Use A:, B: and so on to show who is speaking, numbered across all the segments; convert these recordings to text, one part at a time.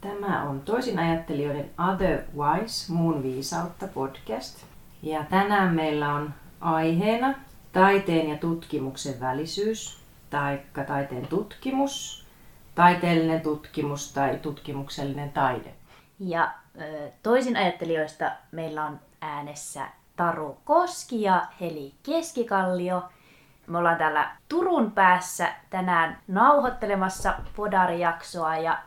A: Tämä on toisin ajattelijoiden Otherwise, muun viisautta podcast. Ja tänään meillä on aiheena taiteen ja tutkimuksen välisyys, taikka taiteen tutkimus, taiteellinen tutkimus tai tutkimuksellinen taide.
B: Ja toisin ajattelijoista meillä on äänessä Taru Koski ja Heli Keskikallio. Me ollaan täällä Turun päässä tänään nauhoittelemassa Podari-jaksoa ja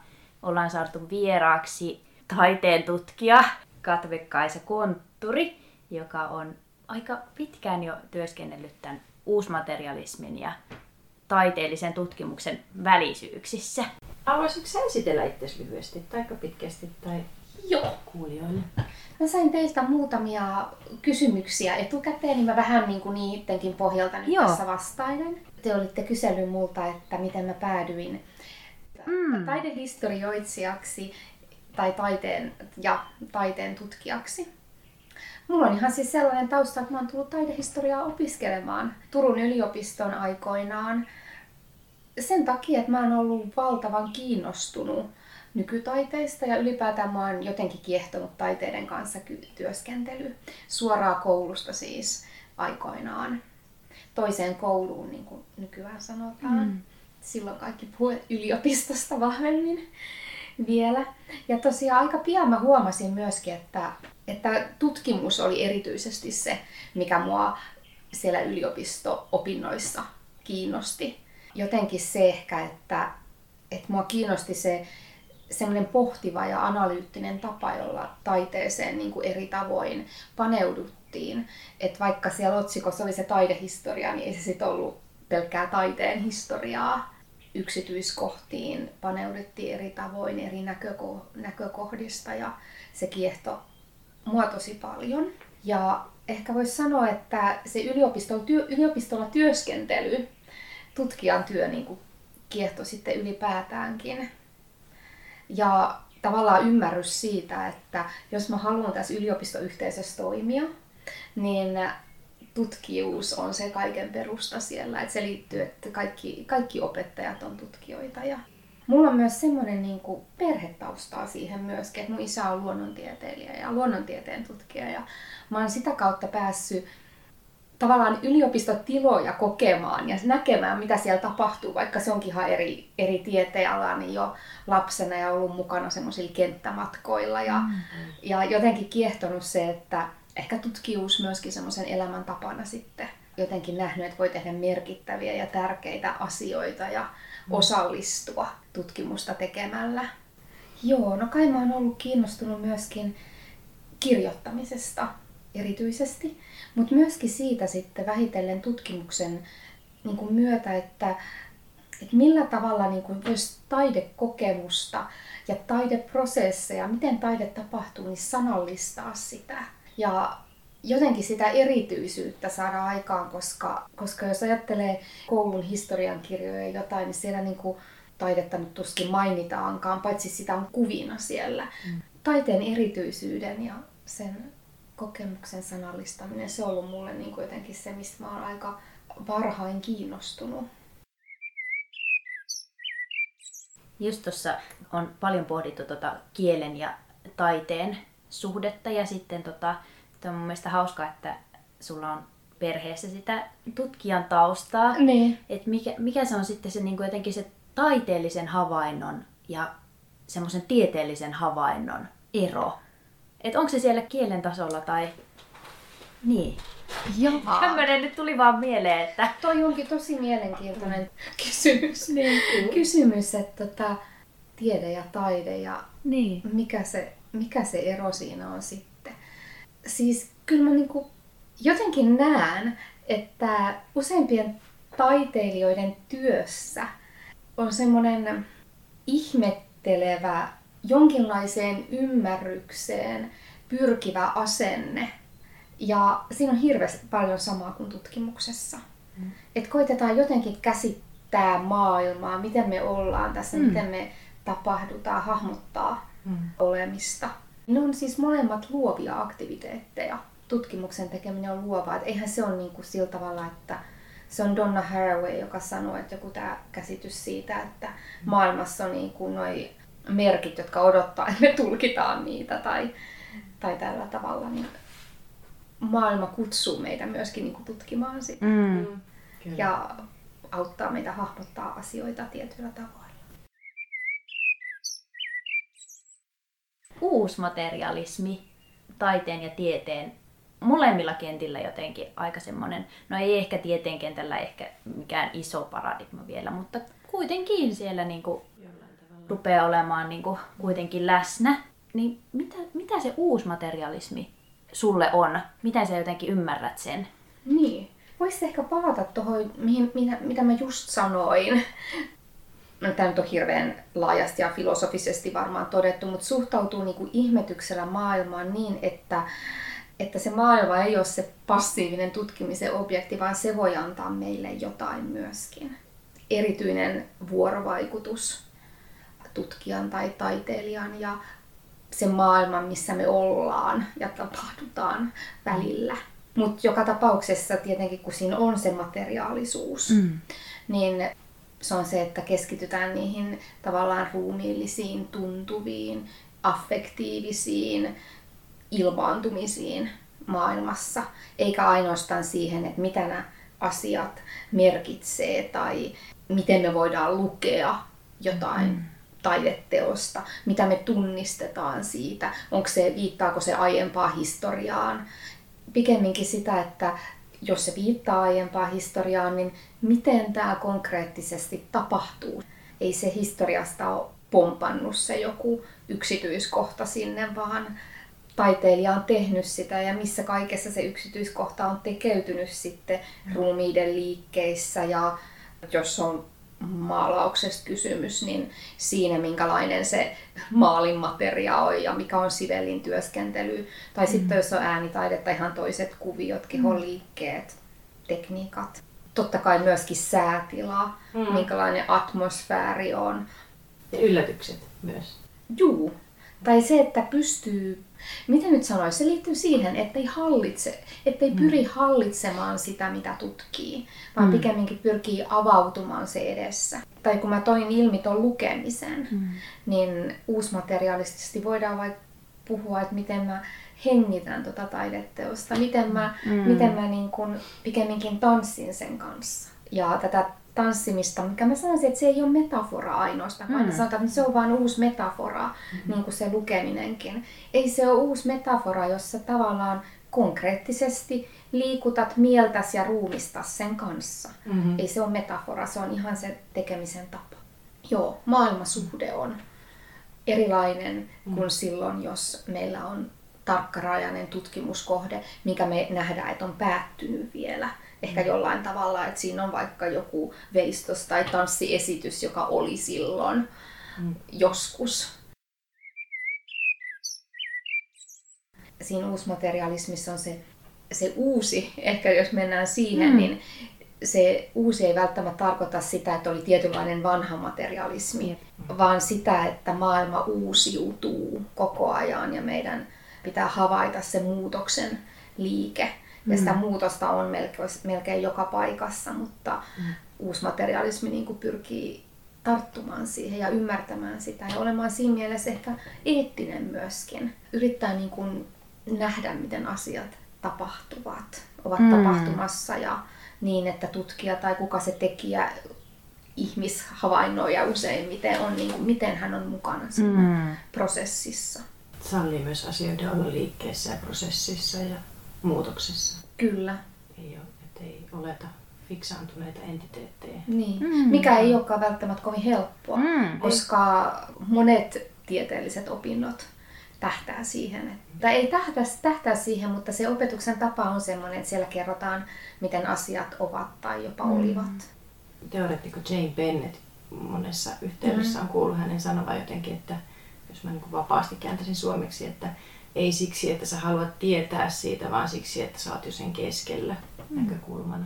B: ollaan saatu vieraaksi taiteen tutkija Katve-Kaisa Kontturi, joka on aika pitkään jo työskennellyt tämän uusmaterialismin ja taiteellisen tutkimuksen välisyyksissä.
A: Haluaisitko sä esitellä itsesi lyhyesti, tai pitkästi, tai
C: Joo.
A: kuulijoille?
C: Mä sain teiltä muutamia kysymyksiä etukäteen, niin mä vähän niin kuin niidenkin pohjalta nyt
B: Joo.
C: tässä vastailen. Te olitte kysellyt multa, että miten mä päädyin
B: Mm.
C: taidehistorioitsijaksi tai taiteen ja taiteen tutkijaksi. Mulla on ihan siis sellainen tausta, että mä oon tullut taidehistoriaa opiskelemaan Turun yliopiston aikoinaan sen takia, että mä oon ollut valtavan kiinnostunut nykytaiteista ja ylipäätään mä oon jotenkin kiehtonut taiteiden kanssa työskentely. Suoraa koulusta siis aikoinaan. Toiseen kouluun, niin kuin nykyään sanotaan.
B: Mm.
C: Silloin kaikki puhuu yliopistosta vahvemmin vielä. Ja tosiaan aika pian mä huomasin myöskin, että, että tutkimus oli erityisesti se, mikä mua siellä yliopisto-opinnoissa kiinnosti. Jotenkin se ehkä, että, että mua kiinnosti se semmoinen pohtiva ja analyyttinen tapa, jolla taiteeseen niin kuin eri tavoin paneuduttiin. Että vaikka siellä otsikossa oli se taidehistoria, niin ei se sitten ollut pelkkää taiteen historiaa. Yksityiskohtiin paneuduttiin eri tavoin eri näköko- näkökohdista ja se kiehto mua tosi paljon. Ja ehkä voisi sanoa, että se yliopistolla, työ, yliopistolla työskentely, tutkijan työ niin kuin kiehto sitten ylipäätäänkin. Ja tavallaan ymmärrys siitä, että jos mä haluan tässä yliopistoyhteisössä toimia, niin tutkijuus on se kaiken perusta siellä. Että se liittyy, että kaikki, kaikki opettajat on tutkijoita. Ja mulla on myös semmoinen niin kuin perhetaustaa siihen myöskin, että mun isä on luonnontieteilijä ja luonnontieteen tutkija. Ja mä oon sitä kautta päässyt tavallaan yliopistotiloja kokemaan ja näkemään, mitä siellä tapahtuu, vaikka se onkin ihan eri, eri tieteenala, niin jo lapsena ja ollut mukana semmoisilla kenttämatkoilla. Ja, mm. ja jotenkin kiehtonut se, että ehkä tutkijuus myöskin semmoisen elämäntapana sitten jotenkin nähnyt, että voi tehdä merkittäviä ja tärkeitä asioita ja mm. osallistua tutkimusta tekemällä. Joo, no kai mä oon ollut kiinnostunut myöskin kirjoittamisesta erityisesti, mutta myöskin siitä sitten vähitellen tutkimuksen niin kuin myötä, että, että millä tavalla niin kuin voisi taidekokemusta ja taideprosesseja, miten taide tapahtuu, niin sanallistaa sitä. Ja jotenkin sitä erityisyyttä saada aikaan, koska, koska jos ajattelee koulun historiankirjoja ja jotain, niin siellä niin kuin taidetta nyt tuskin mainitaankaan, paitsi sitä on kuvina siellä. Mm. Taiteen erityisyyden ja sen kokemuksen sanallistaminen, se on ollut mulle niin kuin jotenkin se, mistä mä oon aika varhain kiinnostunut.
B: Just tuossa on paljon pohdittu tota kielen ja taiteen suhdetta ja sitten tota, on mun mielestä hauskaa, että sulla on perheessä sitä tutkijan taustaa.
C: Niin.
B: Että mikä, mikä se on sitten se niin kuin jotenkin se taiteellisen havainnon ja semmoisen tieteellisen havainnon ero? Että onko se siellä kielen tasolla tai... Niin.
C: Joo.
B: Tämmöinen nyt tuli vaan mieleen, että...
C: Toi onkin tosi mielenkiintoinen kysymys.
B: Niin.
C: Kysymys, että tota, tiede ja taide ja
B: Niin.
C: mikä se, mikä se ero siinä on sitten. Siis kyllä mä niinku jotenkin näen, että useimpien taiteilijoiden työssä on semmoinen ihmettelevä, jonkinlaiseen ymmärrykseen pyrkivä asenne. Ja siinä on hirveästi paljon samaa kuin tutkimuksessa. Mm. Että koitetaan jotenkin käsittää maailmaa, miten me ollaan tässä, mm. miten me tapahdutaan, hahmottaa mm. olemista. Ne on siis molemmat luovia aktiviteetteja. Tutkimuksen tekeminen on luovaa. Et eihän se ole niin kuin sillä tavalla, että se on Donna Haraway, joka sanoi, että joku tämä käsitys siitä, että maailmassa on niin kuin noi merkit, jotka odottaa, että me tulkitaan niitä tai, tai tällä tavalla, niin maailma kutsuu meitä myöskin niin kuin tutkimaan sitä
B: Mm.
A: Kyllä.
C: ja auttaa meitä hahmottaa asioita tietyllä tavoilla.
B: Uusmaterialismi, taiteen ja tieteen, molemmilla kentillä jotenkin aika semmoinen, no ei ehkä tieteen kentällä ehkä mikään iso paradigma vielä, mutta kuitenkin siellä niinku
A: Jollain tavalla.
B: rupeaa olemaan niinku kuitenkin läsnä. Niin mitä, mitä se uusmaterialismi sulle on? Miten sä jotenkin ymmärrät sen?
C: Niin. Voisi ehkä palata tuohon, mihin, mitä, mitä mä just sanoin. No, tämä nyt on hirveän laajasti ja filosofisesti varmaan todettu, mutta suhtautuu niin kuin ihmetyksellä maailmaan niin, että, että se maailma ei ole se passiivinen tutkimisen objekti, vaan se voi antaa meille jotain myöskin. Erityinen vuorovaikutus tutkijan tai taiteilijan ja se maailman, missä me ollaan ja tapahdutaan välillä. Mutta joka tapauksessa tietenkin, kun siinä on se materiaalisuus, mm. niin se on se, että keskitytään niihin tavallaan ruumiillisiin, tuntuviin, affektiivisiin ilmaantumisiin maailmassa, eikä ainoastaan siihen, että mitä nämä asiat merkitsee tai miten me voidaan lukea jotain mm. taideteosta, mitä me tunnistetaan siitä, onko se, viittaako se aiempaa historiaan. Pikemminkin sitä, että jos se viittaa aiempaa historiaan, niin miten tämä konkreettisesti tapahtuu. Ei se historiasta ole pompannut se joku yksityiskohta sinne, vaan taiteilija on tehnyt sitä ja missä kaikessa se yksityiskohta on tekeytynyt sitten ruumiiden liikkeissä ja jos on maalauksesta kysymys, niin siinä minkälainen se maalin materia on ja mikä on sivellin työskentely. Tai mm. sitten jos on äänitaidetta, ihan toiset kuviot, kehon liikkeet, tekniikat. Totta kai myöskin säätila, mm. minkälainen atmosfääri on.
A: Ja yllätykset myös.
C: Juu. Tai se, että pystyy, miten nyt sanoisi, se liittyy siihen, että ei hallitse, ettei pyri hallitsemaan sitä, mitä tutkii, vaan mm. pikemminkin pyrkii avautumaan se edessä. Tai kun mä toin ilmi tuon lukemisen, mm. niin uusmateriaalisesti voidaan vaikka puhua, että miten mä hengitän tuota taideteosta, miten mä, mm. miten mä niin kun pikemminkin tanssin sen kanssa. Ja tätä tanssimista, mikä mä sanoisin, että se ei ole metafora ainoastaan, vaan mm. sanotaan, että se on vain uusi metafora, mm-hmm. niin kuin se lukeminenkin. Ei se ole uusi metafora, jossa tavallaan konkreettisesti liikutat mieltäsi ja ruumistas sen kanssa. Mm-hmm. Ei se ole metafora, se on ihan se tekemisen tapa. Joo, maailmasuhde on erilainen mm. kuin silloin, jos meillä on tarkkarajainen tutkimuskohde, mikä me nähdään, että on päättynyt vielä ehkä jollain tavalla, että siinä on vaikka joku veistos tai tanssiesitys, joka oli silloin mm. joskus. Siinä uusmaterialismissa on se, se uusi, ehkä jos mennään siihen, mm. niin se uusi ei välttämättä tarkoita sitä, että oli tietynlainen vanha materialismi, mm. vaan sitä, että maailma uusiutuu koko ajan ja meidän pitää havaita se muutoksen liike. Ja sitä mm. muutosta on melkein, melkein joka paikassa, mutta mm. uusmaterialismi niin kuin pyrkii tarttumaan siihen ja ymmärtämään sitä ja olemaan siinä mielessä ehkä eettinen myöskin. Yrittää niin kuin nähdä, miten asiat tapahtuvat, ovat mm. tapahtumassa ja niin, että tutkija tai kuka se tekijä ihmishavainnoija useimmiten on, niin kuin, miten hän on mukana siinä mm. prosessissa.
A: Sallii myös asioiden olla liikkeessä ja prosessissa ja muutoksessa.
C: Kyllä.
A: Ei ole, että ei oleta fiksaantuneita entiteettejä.
C: Niin. Mm. Mikä ei olekaan välttämättä kovin helppoa, mm. koska monet tieteelliset opinnot tähtää siihen. Että ei tähtää, tähtää siihen, mutta se opetuksen tapa on sellainen, että siellä kerrotaan, miten asiat ovat tai jopa mm. olivat.
A: Teoreettikko Jane Bennett monessa yhteydessä mm. on kuullut hänen sanovan jotenkin, että jos mä niin vapaasti kääntäisin suomeksi, että ei siksi, että sä haluat tietää siitä, vaan siksi, että sä oot jo sen keskellä mm. näkökulmana.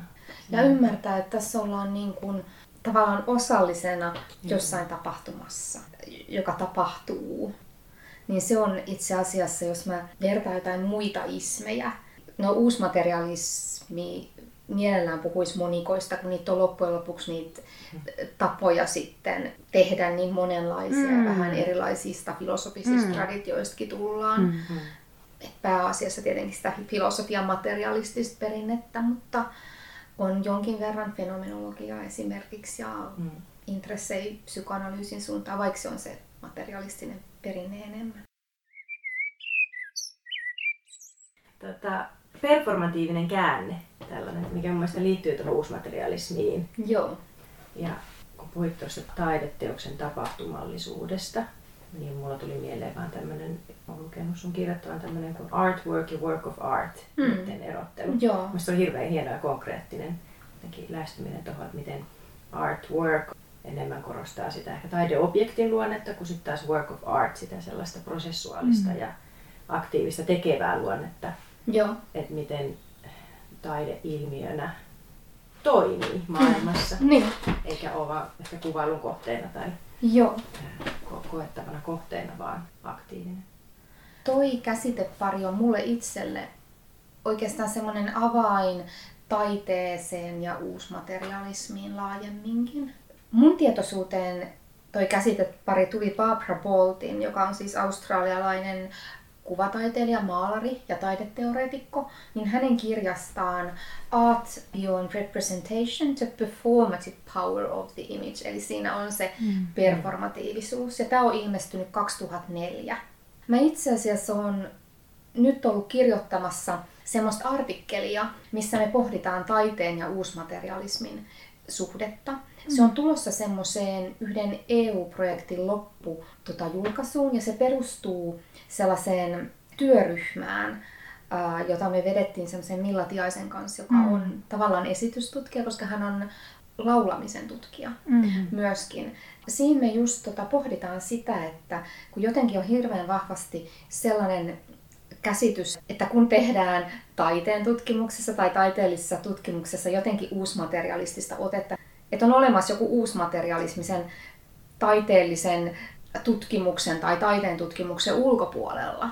C: Ja mm. ymmärtää, että tässä ollaan niin kuin tavallaan osallisena mm. jossain tapahtumassa, joka tapahtuu. Niin se on itse asiassa, jos mä vertaan jotain muita ismejä, no uusmaterialismi mielellään puhuisi monikoista, kun niitä on loppujen lopuksi niitä tapoja sitten tehdä niin monenlaisia mm. vähän erilaisista filosofisista mm. traditioistakin tullaan. Mm-hmm. Et pääasiassa tietenkin sitä filosofian materialistista perinnettä, mutta on jonkin verran fenomenologiaa esimerkiksi ja mm. intressei psykoanalyysin suuntaan, vaikka se on se materialistinen perinne enemmän.
A: Tota, performatiivinen käänne, tällainen, mikä mun mielestä liittyy tuohon uusmaterialismiin.
C: Joo.
A: Ja kun puhuit tuosta taideteoksen tapahtumallisuudesta, niin mulla tuli mieleen vaan tämmöinen, olen lukenut sun kirjoittavan tämmöinen kuin artwork ja work of art, mm. niiden erottelu.
C: Joo.
A: Mielestäni on hirveän hieno ja konkreettinen lähestyminen tuohon, että miten artwork enemmän korostaa sitä ehkä taideobjektin luonnetta, kuin sitten taas work of art sitä sellaista prosessuaalista mm. ja aktiivista tekevää luonnetta.
C: Joo.
A: Että miten taide ilmiönä toimii maailmassa,
C: mm. niin.
A: eikä ole vaan ehkä kuvailun kohteena tai
C: Joo.
A: Ko- koettavana kohteena, vaan aktiivinen.
C: Toi käsitepari on mulle itselle oikeastaan semmoinen avain taiteeseen ja uusmaterialismiin laajemminkin. Mun tietoisuuteen toi käsitepari tuli Barbara Boltin, joka on siis australialainen kuvataiteilija, maalari ja taideteoreetikko, niin hänen kirjastaan Art Beyond Representation, The Performative Power of the Image, eli siinä on se mm. performatiivisuus, ja tämä on ilmestynyt 2004. Mä itse asiassa on nyt ollut kirjoittamassa semmoista artikkelia, missä me pohditaan taiteen ja uusmaterialismin suhdetta. Se on tulossa semmoiseen yhden EU-projektin loppu tota, julkaisuun ja se perustuu sellaiseen työryhmään, jota me vedettiin semmoisen Milla Tiaisen kanssa, joka mm. on tavallaan esitystutkija, koska hän on laulamisen tutkija mm-hmm. myöskin. Siinä me just tota, pohditaan sitä, että kun jotenkin on hirveän vahvasti sellainen käsitys, että kun tehdään taiteen tutkimuksessa tai taiteellisessa tutkimuksessa jotenkin uusmaterialistista otetta, että on olemassa joku uusmaterialismi sen taiteellisen tutkimuksen tai taiteen tutkimuksen ulkopuolella. Mm.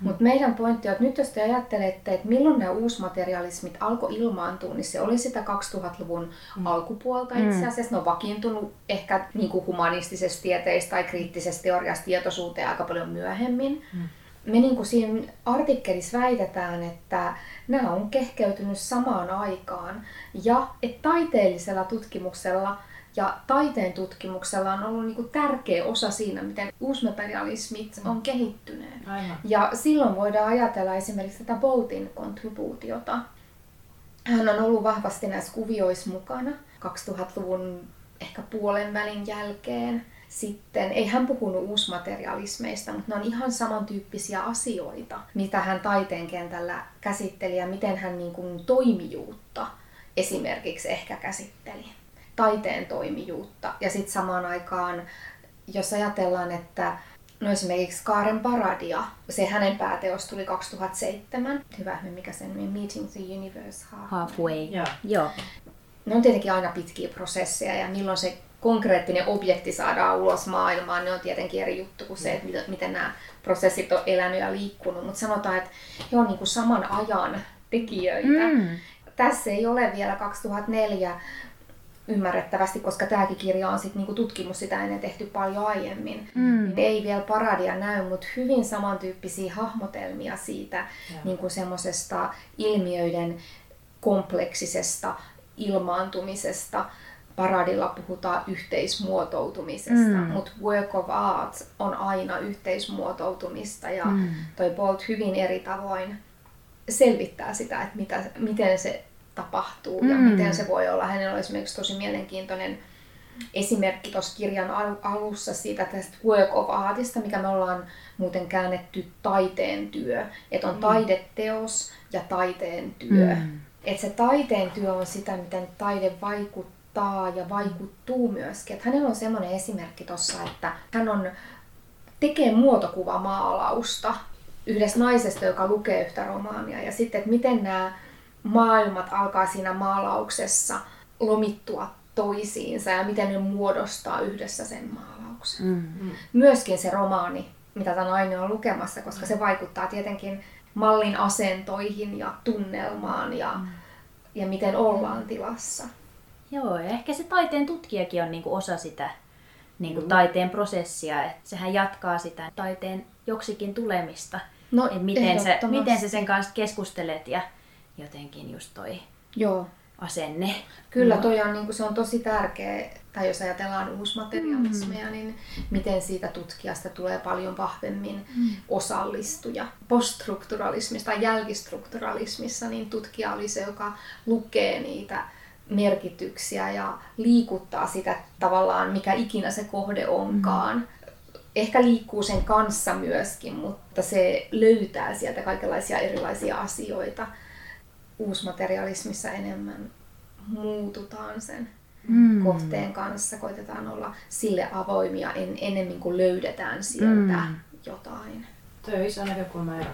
C: Mutta meidän pointti on, että nyt jos te ajattelette, että milloin nämä uusmaterialismit alkoi ilmaantua, niin se oli sitä 2000-luvun mm. alkupuolta itse mm. asiassa. Ne on vakiintunut ehkä niin kuin humanistisessa tieteessä tai kriittisessä teoriassa tietoisuuteen aika paljon myöhemmin. Mm. Me niin kuin siinä artikkelissa väitetään, että nämä on kehkeytynyt samaan aikaan ja että taiteellisella tutkimuksella – ja taiteen tutkimuksella on ollut niin kuin tärkeä osa siinä, miten uusmaterialismit on kehittyneet.
A: Aivan.
C: Ja silloin voidaan ajatella esimerkiksi tätä Boltin kontribuutiota. Hän on ollut vahvasti näissä kuvioissa mukana 2000-luvun ehkä puolen välin jälkeen. Sitten ei hän puhunut uusmaterialismeista, mutta ne on ihan samantyyppisiä asioita, mitä hän taiteen kentällä käsitteli ja miten hän niin kuin toimijuutta esimerkiksi ehkä käsitteli taiteen toimijuutta. Ja sitten samaan aikaan, jos ajatellaan, että no esimerkiksi Kaaren Paradia, se hänen pääteos tuli 2007. Hyvä, mikä sen nimi, Meeting the Universe Halfway.
B: Halfway.
A: Joo.
B: Joo.
C: Ne on tietenkin aina pitkiä prosesseja ja milloin se konkreettinen objekti saadaan ulos maailmaan, ne on tietenkin eri juttu kuin se, että miten nämä prosessit on elänyt ja liikkunut. Mutta sanotaan, että he on niin kuin saman ajan tekijöitä. Mm. Tässä ei ole vielä 2004 ymmärrettävästi, koska tämäkin kirja on sit niinku tutkimus sitä ennen tehty paljon aiemmin. Mm. Niin ei vielä paradia näy, mutta hyvin samantyyppisiä hahmotelmia siitä niinku semmoisesta ilmiöiden kompleksisesta ilmaantumisesta. Paradilla puhutaan yhteismuotoutumisesta, mm. mutta work of art on aina yhteismuotoutumista ja mm. toi Bolt hyvin eri tavoin selvittää sitä, että mitä, miten se tapahtuu mm. ja miten se voi olla. Hänellä on esimerkiksi tosi mielenkiintoinen esimerkki tuossa kirjan alussa siitä tästä work of artista, mikä me ollaan muuten käännetty taiteen työ. Että on mm. taideteos ja taiteen työ. Mm. Että se taiteen työ on sitä, miten taide vaikuttaa ja vaikuttuu myöskin. Että hänellä on semmoinen esimerkki tuossa, että hän on, tekee muotokuvamaalausta yhdestä naisesta, joka lukee yhtä romaania. Ja sitten, että miten nämä maailmat alkaa siinä maalauksessa lomittua toisiinsa ja miten ne muodostaa yhdessä sen maalauksen. Mm-hmm. Myöskin se romaani, mitä tämä nainen on lukemassa, koska se vaikuttaa tietenkin mallin asentoihin ja tunnelmaan ja mm. ja miten ollaan tilassa.
B: Joo, ja ehkä se taiteen tutkijakin on niinku osa sitä niinku mm. taiteen prosessia, että sehän jatkaa sitä taiteen joksikin tulemista.
C: No,
B: Et miten, se,
C: ehdottomasti.
B: miten se sen kanssa keskustelet ja jotenkin just toi
C: Joo.
B: asenne.
C: Kyllä
B: No.
C: toi on, niin kuin, se on tosi tärkeä, tai jos ajatellaan uusmaterialismia, mm. niin miten siitä tutkijasta tulee paljon vahvemmin mm. osallistuja. Poststrukturalismissa tai jälkistrukturalismissa niin tutkija oli se, joka lukee niitä merkityksiä ja liikuttaa sitä tavallaan, mikä ikinä se kohde onkaan. Mm. Ehkä liikkuu sen kanssa myöskin, mutta se löytää sieltä kaikenlaisia erilaisia asioita. Uusmaterialismissa enemmän muututaan sen
B: Mm.
C: kohteen kanssa, koitetaan olla sille avoimia en, enemmän kuin löydetään sieltä
B: Mm.
C: jotain.
A: Tuo on iso näkökulma ero.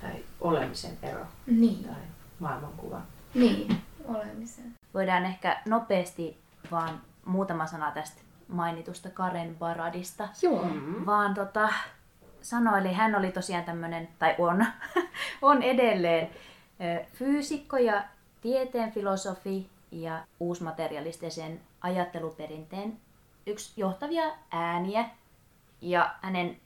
A: Tai olemisen ero.
C: Niin,
A: Tai maailmankuva.
C: niin, olemisen.
B: Voidaan ehkä nopeasti vaan muutama sana tästä mainitusta Karen Baradista.
C: Joo.
A: Mm.
B: Vaan tota, sanoi, eli hän oli tosiaan tämmöinen, tai on, on edelleen fyysikko ja tieteen filosofi ja uusmaterialistisen ajatteluperinteen yksi johtavia ääniä. Ja hänen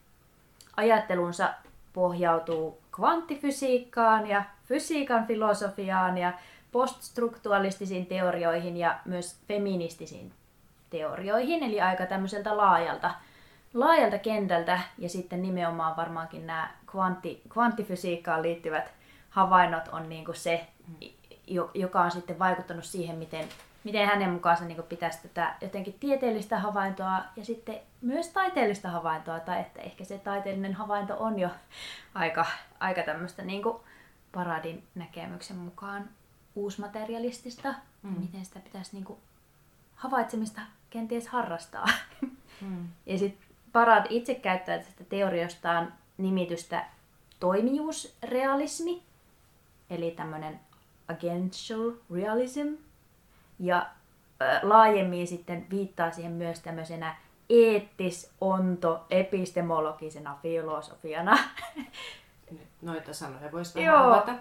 B: ajattelunsa pohjautuu kvanttifysiikkaan ja fysiikan filosofiaan ja poststruktualistisiin teorioihin ja myös feministisiin teorioihin, eli aika tämmöiseltä laajalta, laajalta kentältä. Ja sitten nimenomaan varmaankin nämä kvantti, kvanttifysiikkaan liittyvät havainnot on niin kuin se, jo- joka on sitten vaikuttanut siihen, miten, miten hänen mukaansa niin kuin pitäisi tätä jotenkin tieteellistä havaintoa ja sitten myös taiteellista havaintoa, tai että ehkä se taiteellinen havainto on jo aika, aika tämmöistä niin kuin Paradin näkemyksen mukaan uusmaterialistista, mm. miten sitä pitäisi niin kuin havaitsemista kenties harrastaa.
A: Mm.
B: Ja sitten Parad itse käyttää tästä teoriostaan nimitystä toimijuusrealismi, eli tämmöinen agential realism. Ja ö, laajemmin sitten viittaa siihen myös tämmöisenä eettis-onto-epistemologisena filosofiana.
A: Nyt noita sanoja voisi
B: Joo.
A: vähän avata.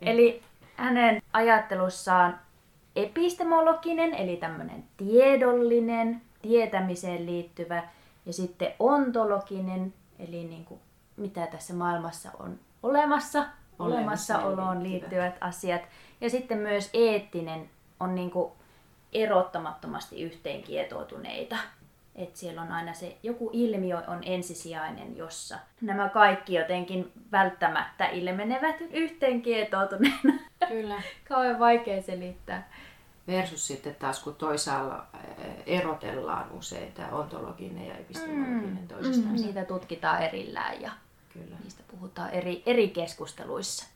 B: Eli hänen ajattelussaan epistemologinen, eli tämmöinen tiedollinen, tietämiseen liittyvä, ja sitten ontologinen, eli niin kuin, mitä tässä maailmassa on olemassa, olemassaoloon
A: liittyvät.
B: liittyvät asiat. Ja sitten myös eettinen on niin kuin erottamattomasti yhteenkietoutuneita. Että siellä on aina se, joku ilmiö on ensisijainen, jossa nämä kaikki jotenkin välttämättä ilmenevät yhteenkietoutuneena.
A: Kyllä.
B: Kauhean vaikea selittää.
A: Versus sitten taas, kun toisaalla eh, erotellaan usein tämä ontologinen ja epistemologinen toisistaan.
B: Niitä tutkitaan erillään ja
A: Kyllä.
B: niistä puhutaan eri, eri keskusteluissa.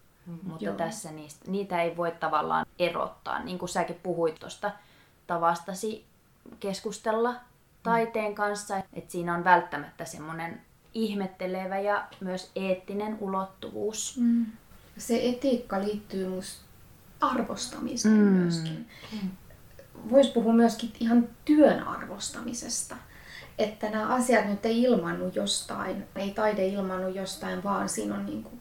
B: Mutta
C: Joo.
B: tässä niistä, niitä ei voi tavallaan erottaa. Niin kuin säkin puhuit tuosta tavastasi keskustella taiteen kanssa, että siinä on välttämättä semmoinen ihmettelevä ja myös eettinen ulottuvuus.
C: Mm. Se etiikka liittyy musta arvostamiseen
B: Mm.
C: myöskin. Voisi puhua myöskin ihan työn arvostamisesta. Että nämä asiat nyt ei ilmannu jostain, ei taide ilmannu jostain, vaan siinä on, niin kuin,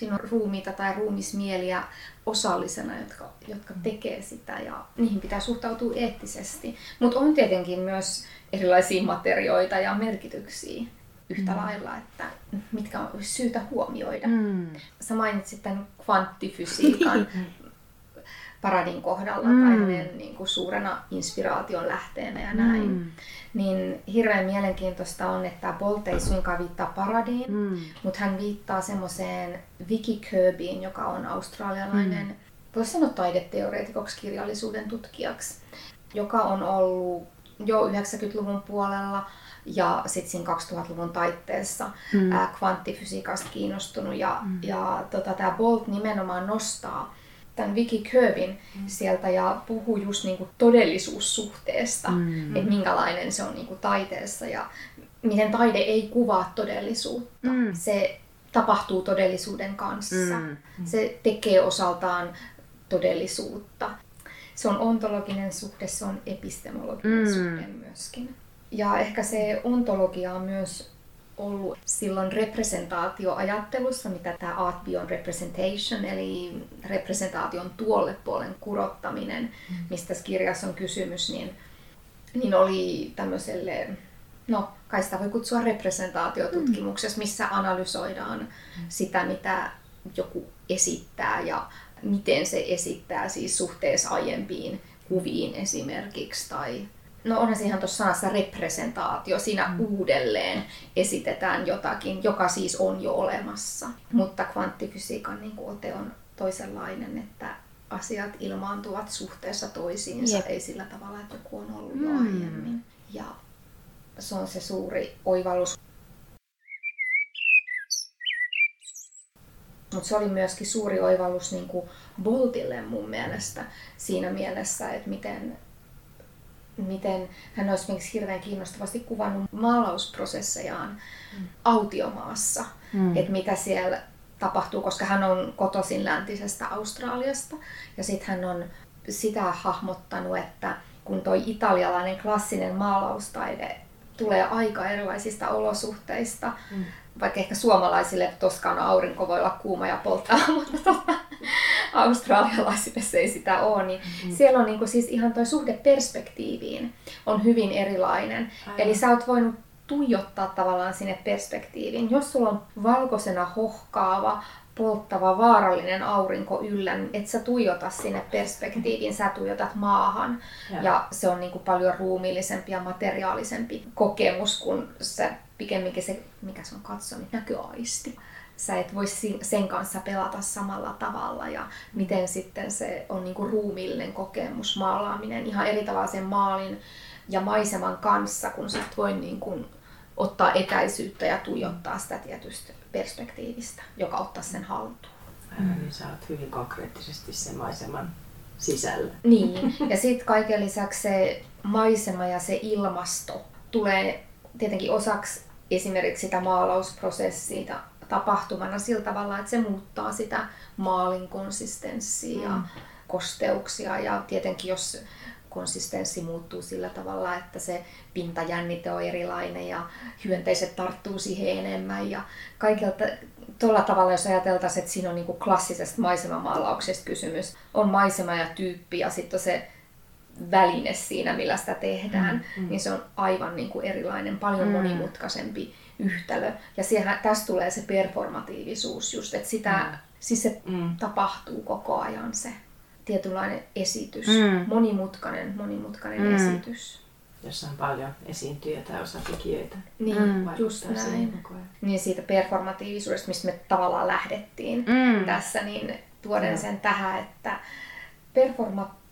C: siinä on ruumiita tai ruumismieliä osallisena, jotka, jotka tekee sitä ja niihin pitää suhtautua eettisesti. Mutta on tietenkin myös erilaisia materioita ja merkityksiä yhtä lailla, että mitkä on syytä huomioida.
B: Mm.
C: Sä mainitsit tämän kvanttifysiikan Paradin kohdalla
B: Mm.
C: tai hänen niin kuin suurena inspiraation lähteenä ja näin.
B: Mm.
C: Niin hirveän mielenkiintoista on, että Bolt ei suinkaan viittaa Paradiin,
B: Mm.
C: mutta hän viittaa semmoiseen Vicky Kirbyin, joka on australialainen, mm. voisi sanoa taideteoreetikoksi, kirjallisuuden tutkijaksi, joka on ollut jo 90-luvun puolella ja sitten siinä 2000-luvun taitteessa
B: Mm.
C: mm. ää, kvanttifysiikasta kiinnostunut. Ja, mm. ja tota, tämä Bolt nimenomaan nostaa tämän Vicky Kirbyn mm. sieltä ja puhuu just niinku todellisuussuhteesta,
B: Mm.
C: mm. että minkälainen se on niinku taiteessa ja miten taide ei kuvaa todellisuutta.
B: Mm.
C: Se tapahtuu todellisuuden kanssa.
B: Mm.
C: Se tekee osaltaan todellisuutta. Se on ontologinen suhde, se on epistemologinen
B: Mm.
C: mm. suhde myöskin. Ja ehkä se ontologia on myös ollut silloin representaatioajattelussa, mitä tämä Art Beyond Representation, eli representaation tuolle puolen kurottaminen, mm. mistä tässä kirjassa on kysymys, niin, niin oli tämmöiselle, no kai sitä voi kutsua representaatiotutkimuksessa, missä analysoidaan sitä, mitä joku esittää ja miten se esittää siis suhteessa aiempiin kuviin esimerkiksi tai no onhan siinä tuossa sanassa representaatio, siinä mm. uudelleen esitetään jotakin, joka siis on jo olemassa. Mutta kvanttifysiikan niin kuin ote on toisenlainen, että asiat ilmaantuvat suhteessa toisiinsa, Jep. ei sillä tavalla, että joku on ollut mm. jo aiemmin. Ja se on se suuri oivallus. Mutta se oli myöskin suuri oivallus niin kuin Boltille mun mielestä siinä mielessä, että miten miten hän olisi esimerkiksi hirveän kiinnostavasti kuvannut maalausprosessejaan mm. autiomaassa, mm. että mitä siellä tapahtuu, koska hän on kotoisin läntisestä Australiasta ja sitten hän on sitä hahmottanut, että kun toi italialainen klassinen maalaustaide tulee aika erilaisista olosuhteista, mm. Vaikka ehkä suomalaisille Toskana aurinko voi olla kuuma ja polttaa, mutta tota, australialaisille se ei sitä ole, niin mm-hmm. siellä on niinku siis ihan toi suhde perspektiiviin on hyvin erilainen. Aivan. Eli sä oot voinut tuijottaa tavallaan sinne perspektiiviin. Jos sulla on valkoisena hohkaava, polttava, vaarallinen aurinko yllä, niin et sä tuijota sinne perspektiiviin, sä tuijotat maahan. Ja, ja se on niin kuin paljon ruumiillisempi ja materiaalisempi kokemus kuin se pikemminkin se, mikä se on katsominen, näköaisti sä et voi sen kanssa pelata samalla tavalla ja miten sitten se on niinku ruumiillinen kokemus, maalaaminen ihan eri tavalla sen maalin ja maiseman kanssa, kun sä et voi niinku ottaa etäisyyttä ja tuijottaa sitä tietystä perspektiivistä, joka ottaa sen haltuun.
A: Aivan, niin sä oot hyvin konkreettisesti sen maiseman sisällä.
C: Niin, ja sitten kaiken lisäksi se maisema ja se ilmasto tulee tietenkin osaksi esimerkiksi sitä maalausprosessia tapahtumana sillä tavalla, että se muuttaa sitä maalin konsistenssia ja mm. kosteuksia. Ja tietenkin jos konsistenssi muuttuu sillä tavalla, että se pintajännite on erilainen ja hyönteiset tarttuu siihen enemmän. Ja kaikilta tuolla tavalla, jos ajateltaisiin, että siinä on niin klassisesta maisemamaalauksesta kysymys, on maisema ja tyyppi ja sitten se väline siinä, millä sitä tehdään, mm, mm. niin se on aivan niin kuin erilainen, paljon mm. monimutkaisempi yhtälö. Ja siihen, tässä tulee se performatiivisuus just, että sitä, mm. siis se mm. tapahtuu koko ajan se tietynlainen esitys, mm. monimutkainen, monimutkainen mm. esitys.
A: Jossa on paljon esiintyjiä tai osatekijöitä.
C: Niin, mm. just näin. Niin siitä performatiivisuudesta, mistä me tavallaan lähdettiin mm. tässä, niin tuoden mm. sen tähän, että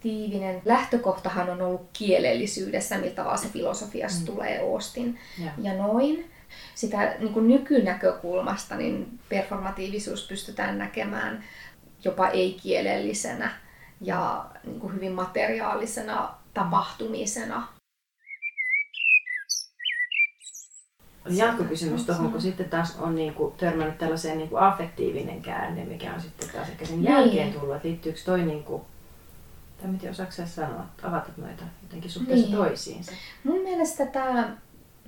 C: performatiivinen lähtökohtahan on ollut kielellisyydessä, miltä vaan se filosofiasta mm. tulee Oostin ja. ja noin sitä niin kuin nykynäkökulmasta niin performatiivisuus pystytään näkemään jopa ei-kielellisenä ja niin kuin hyvin materiaalisena tapahtumisena.
A: Jatkokysymys tuohon, kun sitten taas on niin kuin törmännyt tällaiseen niin kuin affektiivinen käänne, mikä on sitten taas ehkä sen jälkeen niin. tullut, että liittyykö toi niin kuin, tai miten osaako sanoa, avata noita jotenkin suhteessa niin. toisiinsa?
C: Mun mielestä tämä,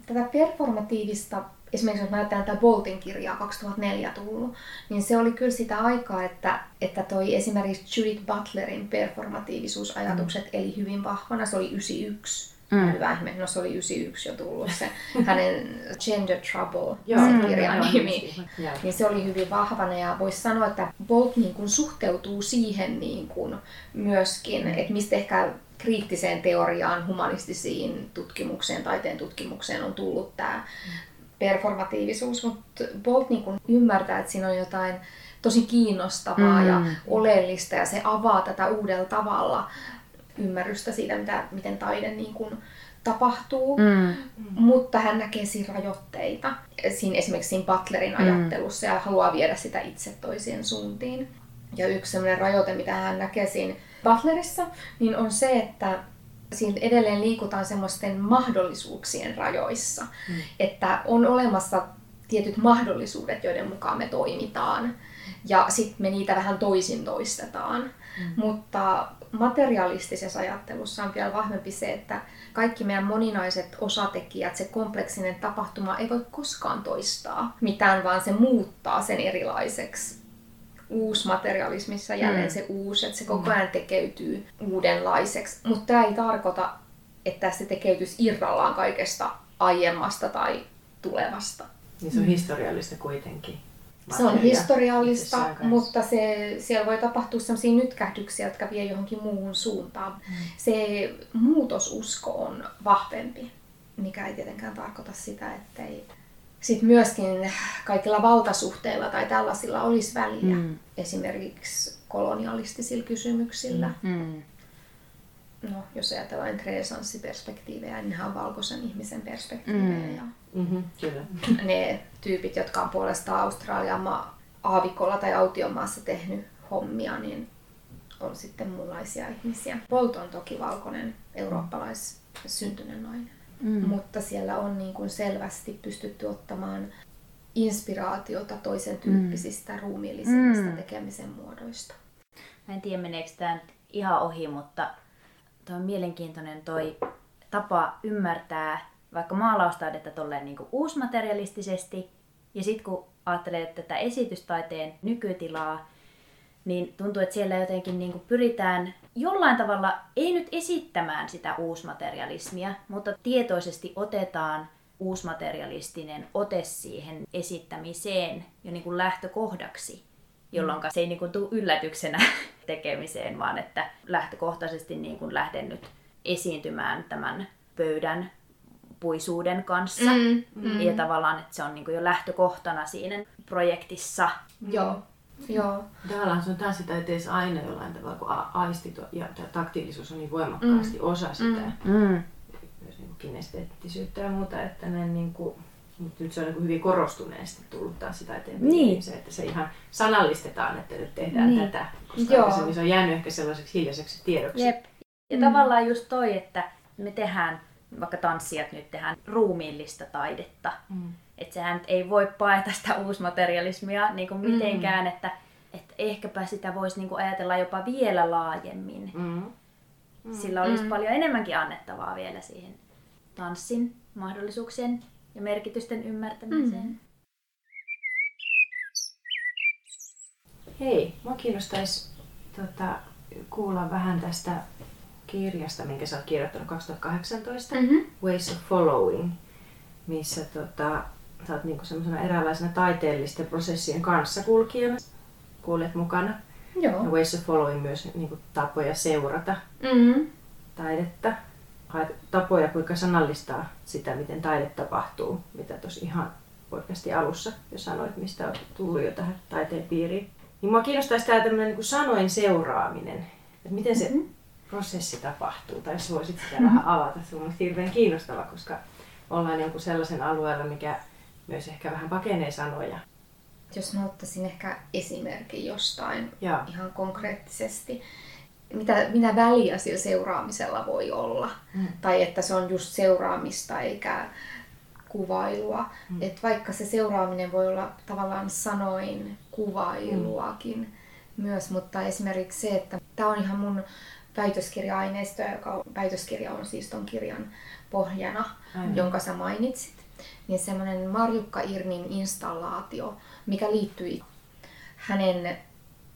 C: tätä performatiivista esimerkiksi jos mä ajattelen tätä Boltin kirjaa 2004 tullut, niin se oli kyllä sitä aikaa, että, että toi esimerkiksi Judith Butlerin performatiivisuusajatukset mm. eli hyvin vahvana. Se oli 91. Mm. Hyvä ihme, no se oli 91 jo tullut se hänen Gender Trouble, se kirjan mm, nimi. Niin se oli hyvin vahvana ja voisi sanoa, että Bolt niin kuin suhteutuu siihen niin kuin myöskin, mm. että mistä ehkä kriittiseen teoriaan, humanistisiin tutkimukseen, taiteen tutkimukseen on tullut tämä mm performatiivisuus, mutta Bolt niin kuin ymmärtää, että siinä on jotain tosi kiinnostavaa mm. ja oleellista ja se avaa tätä uudella tavalla ymmärrystä siitä, mitä, miten taide niin kuin tapahtuu, mm. mutta hän näkee siinä rajoitteita, siinä, esimerkiksi siinä Butlerin mm. ajattelussa ja haluaa viedä sitä itse toiseen suuntiin. Ja yksi sellainen rajoite, mitä hän näkee siinä Butlerissa, niin on se, että siinä edelleen liikutaan semmoisten mahdollisuuksien rajoissa, mm. että on olemassa tietyt mahdollisuudet, joiden mukaan me toimitaan. ja sitten me niitä vähän toisin toistetaan. Mm. Mutta materialistisessa ajattelussa on vielä vahvempi se, että kaikki meidän moninaiset osatekijät, se kompleksinen tapahtuma ei voi koskaan toistaa mitään, vaan se muuttaa sen erilaiseksi. Uusmaterialismissa jälleen mm. se uusi, että se koko ajan tekeytyy uudenlaiseksi. Mutta tämä ei tarkoita, että se tekeytyisi irrallaan kaikesta aiemmasta tai tulevasta.
A: Niin se on mm. historiallista kuitenkin.
C: Se on historiallista, mutta se, siellä voi tapahtua sellaisia nytkähdyksiä, jotka vie johonkin muuhun suuntaan. Mm. Se muutosusko on vahvempi, mikä ei tietenkään tarkoita sitä, että ei sitten myöskin kaikilla valtasuhteilla tai tällaisilla olisi väliä. Mm. Esimerkiksi kolonialistisilla kysymyksillä. Mm no, jos ajatellaan renesanssiperspektiivejä, niin on valkoisen ihmisen perspektiivejä. Mm. Ja
A: mm-hmm, kyllä.
C: Ne tyypit, jotka on puolestaan Australian ma- aavikolla tai autiomaassa tehnyt hommia, niin on sitten muunlaisia ihmisiä. Bolt on toki valkoinen eurooppalais syntyinen nainen. Mm. Mutta siellä on niin kuin selvästi pystytty ottamaan inspiraatiota toisen tyyppisistä mm. ruumiillisista mm. tekemisen muodoista.
B: Mä en tiedä meneekö tämä ihan ohi, mutta toi on mielenkiintoinen toi tapa ymmärtää vaikka maalaustaidetta tolleen niin uusmaterialistisesti. Ja sitten kun ajattelee tätä esitystaiteen nykytilaa, niin tuntuu, että siellä jotenkin niin kuin pyritään jollain tavalla, ei nyt esittämään sitä uusmaterialismia, mutta tietoisesti otetaan uusmaterialistinen ote siihen esittämiseen jo niin kuin lähtökohdaksi jolloin se ei niin kuin tule yllätyksenä tekemiseen, vaan että lähtökohtaisesti niin kuin lähden nyt esiintymään tämän pöydän puisuuden kanssa. Mm, mm. Ja tavallaan, että se on niin kuin jo lähtökohtana siinä projektissa.
C: Mm. Joo. Joo.
A: Tavallaan se on tanssitaiteessa aina jollain tavalla, kun aistit ja taktiilisuus on niin voimakkaasti mm. osa sitä. Mm. mm. Myös niin kinesteettisyyttä ja muuta, että ne niin kuin mutta nyt se on niin hyvin korostuneesti tullut taas sitä eteenpäin. Niin. Se, että se ihan sanallistetaan, että nyt tehdään niin. tätä. Koska Joo. Se, se on jäänyt ehkä sellaiseksi hiljaiseksi tiedoksi. Jep.
B: Ja mm. tavallaan just toi, että me tehdään, vaikka tanssijat nyt tehdään ruumiillista taidetta. Mm. Että sehän ei voi paeta sitä uusmaterialismia niin kuin mitenkään, mm. että, että ehkäpä sitä voisi niin kuin ajatella jopa vielä laajemmin. Mm. Mm. Sillä olisi mm. paljon enemmänkin annettavaa vielä siihen tanssin mahdollisuuksien ja merkitysten ymmärtämiseen. Mm.
A: Hei, mua kiinnostaisi tota, kuulla vähän tästä kirjasta, minkä sä oot kirjoittanut 2018, mm-hmm. Ways of Following, missä tota, sä oot niinku semmoisena eräänlaisena taiteellisten prosessien kanssakulkijana, kuulet mukana. Joo. Ja Ways of Following myös niinku tapoja seurata mm-hmm. taidetta haet tapoja, kuinka sanallistaa sitä, miten taide tapahtuu, mitä tuossa ihan oikeasti alussa jo sanoit, mistä olet tullut jo tähän taiteen piiriin. Niin mua kiinnostaisi tämä tämmöinen niin sanoin seuraaminen, että miten se mm-hmm. prosessi tapahtuu, tai jos voisit sitä mm-hmm. vähän avata. Se on mielestäni hirveän kiinnostava, koska ollaan jonkun sellaisen alueella, mikä myös ehkä vähän pakenee sanoja.
C: Jos mä ottaisin ehkä esimerkin jostain ja. ihan konkreettisesti, mitä, mitä väliä sillä seuraamisella voi olla. Mm. Tai että se on just seuraamista eikä kuvailua. Mm. Et vaikka se seuraaminen voi olla tavallaan sanoin kuvailuakin mm. myös, mutta esimerkiksi se, että tämä on ihan mun väitöskirja-aineisto, joka väitöskirja on siis ton kirjan pohjana, Aivan. jonka sä mainitsit. Niin semmoinen Marjukka Irnin installaatio, mikä liittyi hänen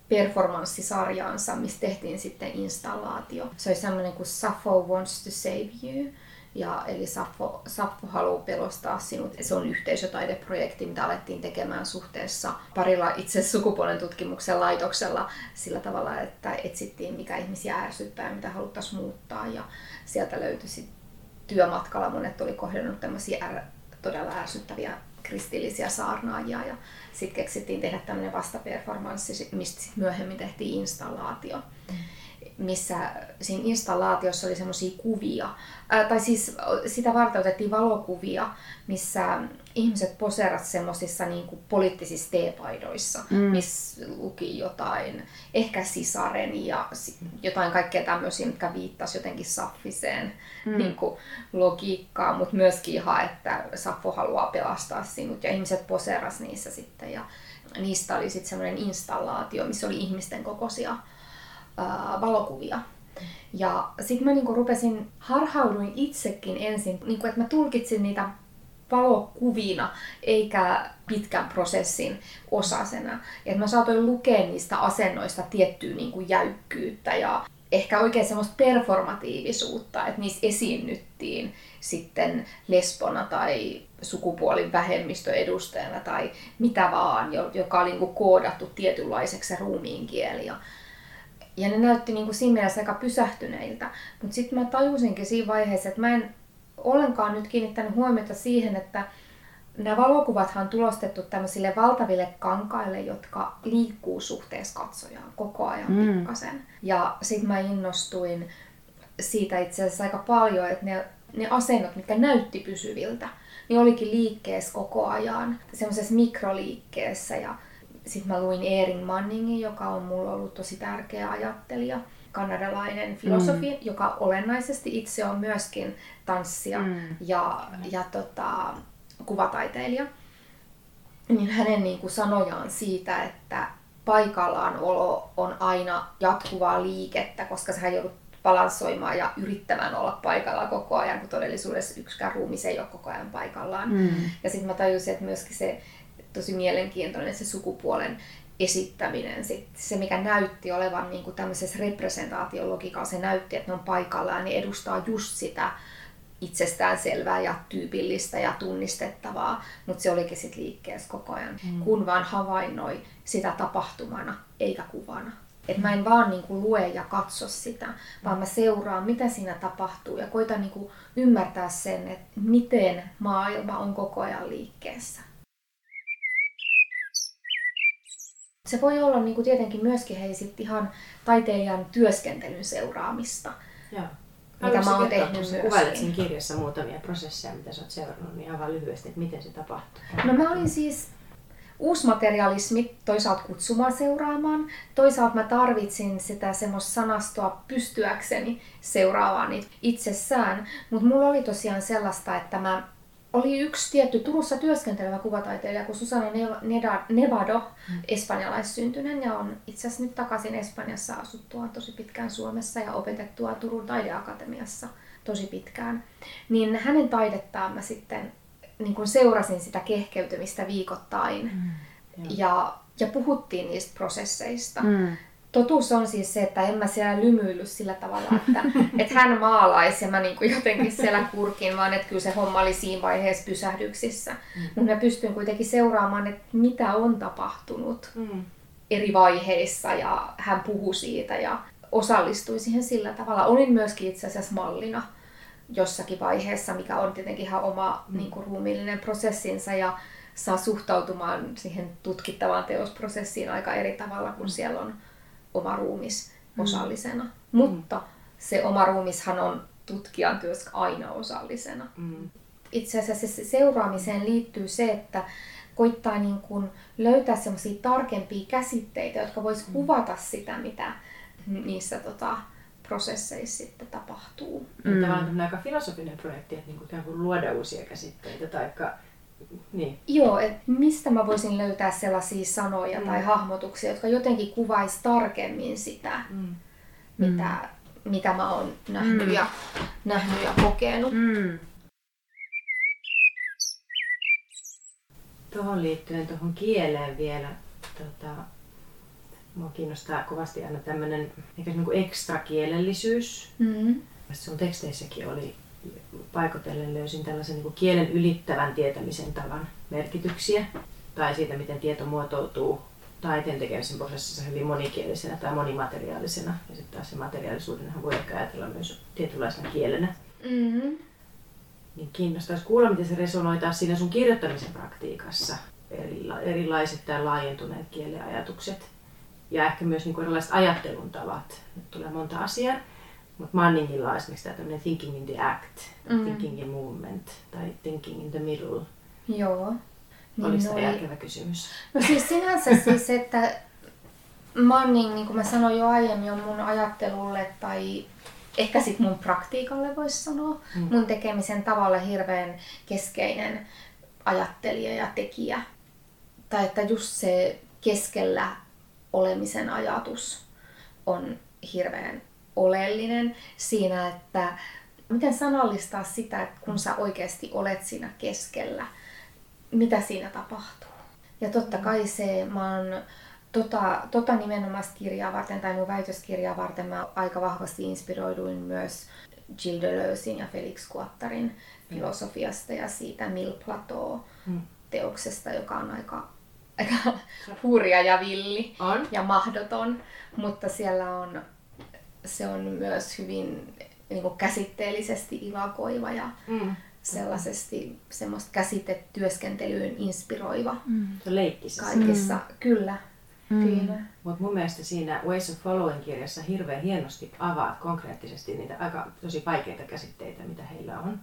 C: performanssisarjaansa, missä tehtiin sitten installaatio. Se oli semmoinen kuin Sappho Wants to Save You. Ja, eli Sappho, Sappho haluaa pelostaa sinut. Se on yhteisötaideprojekti, mitä alettiin tekemään suhteessa parilla itse sukupuolen tutkimuksen laitoksella sillä tavalla, että etsittiin mikä ihmisiä ärsyttää ja mitä haluttaisiin muuttaa. Ja sieltä löytyi työmatkalla monet oli kohdannut tämmöisiä todella ärsyttäviä kristillisiä saarnaajia ja sitten keksittiin tehdä tämmöinen vastaperformanssi, mistä myöhemmin tehtiin installaatio. Missä siinä installaatiossa oli semmoisia kuvia, ää, tai siis sitä varten otettiin valokuvia, missä ihmiset poserat semmoisissa niin poliittisissa teepaidoissa, mm. missä luki jotain, ehkä sisaren ja jotain kaikkea tämmöisiä, mitkä viittasi jotenkin Saffiseen mm. niin kuin logiikkaan, mutta myöskin ihan, että Saffo haluaa pelastaa sinut ja ihmiset poseras niissä sitten ja niistä oli sitten semmoinen installaatio, missä oli ihmisten kokoisia ää, valokuvia. Ja sitten mä niinku rupesin, harhauduin itsekin ensin, niinku, että mä tulkitsin niitä valokuvina eikä pitkän prosessin osasena. Et mä saatoin lukea niistä asennoista tiettyä niinku jäykkyyttä ja ehkä oikein semmoista performatiivisuutta, että niissä esiinnyttiin sitten lesbona tai sukupuolin vähemmistöedustajana tai mitä vaan, joka oli niinku koodattu tietynlaiseksi se ruumiinkieli. Ja, ja ne näytti niinku siinä mielessä aika pysähtyneiltä. Mutta sitten mä tajusinkin siinä vaiheessa, että mä en ollenkaan nyt kiinnittänyt huomiota siihen, että nämä valokuvathan on tulostettu tämmöisille valtaville kankaille, jotka liikkuu suhteessa katsojaan koko ajan mm. pikkasen. Ja sitten mä innostuin siitä itse asiassa aika paljon, että ne, ne asennot, mitkä näytti pysyviltä, niin olikin liikkeessä koko ajan, semmoisessa mikroliikkeessä. Ja sitten mä luin Erin Manningin, joka on mulla ollut tosi tärkeä ajattelija kanadalainen filosofi, mm. joka olennaisesti itse on myöskin tanssija mm. ja, ja tota, kuvataiteilija. Niin hänen niin kuin sanojaan siitä, että paikallaan olo on aina jatkuvaa liikettä, koska sä joudut balanssoimaan ja yrittämään olla paikalla koko ajan, kun todellisuudessa yksikään ruumis ei ole koko ajan paikallaan. Mm. Ja sitten mä tajusin, että myöskin se tosi mielenkiintoinen se sukupuolen esittäminen, sit se mikä näytti olevan niin kuin tämmöisessä representaatiologiikassa, se näytti, että ne on paikallaan, niin edustaa just sitä itsestäänselvää ja tyypillistä ja tunnistettavaa, mutta se olikin sitten liikkeessä koko ajan, mm. kun vaan havainnoi sitä tapahtumana eikä kuvana. Et mä en vaan niinku lue ja katso sitä, vaan mä seuraan, mitä siinä tapahtuu ja koitan niinku ymmärtää sen, että miten maailma on koko ajan liikkeessä. Se voi olla niin kuin tietenkin myöskin hei sit ihan taiteilijan työskentelyn seuraamista.
A: Joo. Mitä mä oon tehnyt. Kuvailet siinä kirjassa muutamia prosesseja, mitä sä oot seurannut, niin aivan lyhyesti, että miten se tapahtuu.
C: No mä olin siis uusmaterialismi toisaalta kutsumaan seuraamaan, toisaalta mä tarvitsin sitä semmoista sanastoa pystyäkseni seuraavaan itsessään, mutta mulla oli tosiaan sellaista, että mä oli yksi tietty Turussa työskentelevä kuvataiteilija kuin Susana Nevado, mm. espanjalaissyntyinen ja on itse asiassa nyt takaisin Espanjassa asuttua tosi pitkään Suomessa ja opetettua Turun taideakatemiassa tosi pitkään. Niin hänen taidettaan mä sitten niin kun seurasin sitä kehkeytymistä viikoittain mm. ja, ja puhuttiin niistä prosesseista. Mm totuus on siis se, että en mä siellä lymyillyt sillä tavalla, että, että hän maalaisi ja mä niin kuin jotenkin siellä kurkin, vaan että kyllä se homma oli siinä vaiheessa pysähdyksissä. Mm. Mutta mä pystyn kuitenkin seuraamaan, että mitä on tapahtunut mm. eri vaiheissa ja hän puhui siitä ja osallistui siihen sillä tavalla. Olin myöskin itse asiassa mallina jossakin vaiheessa, mikä on tietenkin ihan oma mm. niin kuin, ruumiillinen prosessinsa ja saa suhtautumaan siihen tutkittavaan teosprosessiin aika eri tavalla, kun mm. siellä on oma ruumis mm. osallisena. Mm. Mutta se oma ruumishan on tutkijan työssä aina osallisena. Mm. Itse asiassa se seuraamiseen liittyy se, että koittaa niin kuin löytää semmoisia tarkempia käsitteitä, jotka vois mm. kuvata sitä, mitä niissä tota, prosesseissa sitten tapahtuu.
A: Mm. Tavallaan on aika filosofinen projekti, että niin kuin luoda uusia käsitteitä tai niin.
C: Joo, että mistä mä voisin löytää sellaisia sanoja mm. tai hahmotuksia, jotka jotenkin kuvaisi tarkemmin sitä, mm. mitä, mm. mitä mä oon nähnyt, mm. ja, nähnyt ja kokenut. Mm.
A: Tuohon liittyen tuohon kieleen vielä, tota, mua kiinnostaa kovasti aina tämmöinen niin ekstra kielellisyys. Mm. Sun teksteissäkin oli paikotellen löysin tällaisen niin kielen ylittävän tietämisen tavan merkityksiä tai siitä, miten tieto muotoutuu taiteen tekemisen prosessissa hyvin monikielisenä tai monimateriaalisena. Ja sitten taas se materiaalisuudenhan voi ehkä ajatella myös tietynlaisena kielenä. Mm-hmm. Niin kiinnostaisi kuulla, miten se resonoi taas siinä sun kirjoittamisen praktiikassa. Erilaiset tai laajentuneet kieliajatukset. ja ehkä myös niin kuin erilaiset ajattelun tavat. Nyt tulee monta asiaa. Mutta Manningilla on esimerkiksi tämä tämmöinen thinking in the act, mm. thinking in movement tai thinking in the middle.
C: Joo.
A: Niin Oliko tämä järkevä kysymys?
C: No siis sinänsä siis, että Manning, niin kuin mä sanoin jo aiemmin, on mun ajattelulle tai ehkä sitten mun praktiikalle voisi sanoa, mm. mun tekemisen tavalla hirveän keskeinen ajattelija ja tekijä. Tai että just se keskellä olemisen ajatus on hirveän oleellinen siinä, että miten sanallistaa sitä, että kun sä oikeasti olet siinä keskellä, mitä siinä tapahtuu. Ja totta kai se, mä oon tota, tota nimenomaan kirjaa varten tai mun väitöskirjaa varten mä aika vahvasti inspiroiduin myös Gilles Deleuzein ja Felix Guattarin filosofiasta ja siitä Mille Plateau mm. teoksesta, joka on aika, aika hurja ja villi
A: on.
C: ja mahdoton, mutta siellä on, se on myös hyvin niin kuin käsitteellisesti ilakoiva ja mm. sellaisesti semmoista käsitetyöskentelyyn inspiroiva.
A: Mm. Se
C: Kaikissa, mm. kyllä. Mm.
A: Mutta mun mielestä siinä Ways of Following-kirjassa hirveän hienosti avaat konkreettisesti niitä aika tosi vaikeita käsitteitä, mitä heillä on.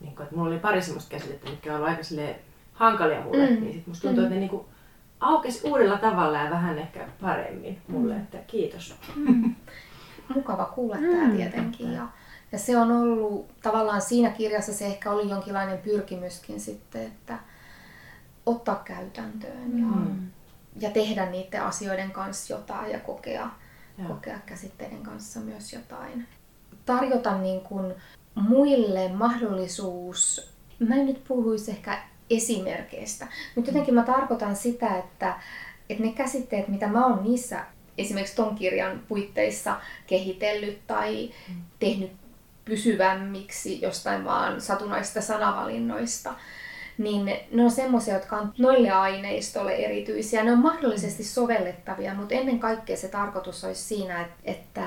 A: Niin kun, että mulla oli pari semmoista käsitettä, mitkä on aika hankalia mulle, mm. niin sit musta tuntuu, mm. että ne niinku aukesi uudella tavalla ja vähän ehkä paremmin mulle, mm. että kiitos. Mm.
C: Mukava kuulla mm. tämä tietenkin. Ja, ja se on ollut tavallaan siinä kirjassa se ehkä oli jonkinlainen pyrkimyskin sitten, että ottaa käytäntöön ja mm ja tehdä niiden asioiden kanssa jotain ja kokea, kokea käsitteiden kanssa myös jotain. Tarjota niin kuin muille mahdollisuus, mä en nyt puhuisi ehkä esimerkkeistä, mutta jotenkin mä tarkoitan sitä, että, että ne käsitteet, mitä mä oon niissä esimerkiksi ton kirjan puitteissa kehitellyt tai tehnyt pysyvämmiksi jostain vaan satunnaista sanavalinnoista, niin ne on semmoisia, jotka on noille aineistolle erityisiä. Ne on mahdollisesti sovellettavia, mutta ennen kaikkea se tarkoitus olisi siinä, että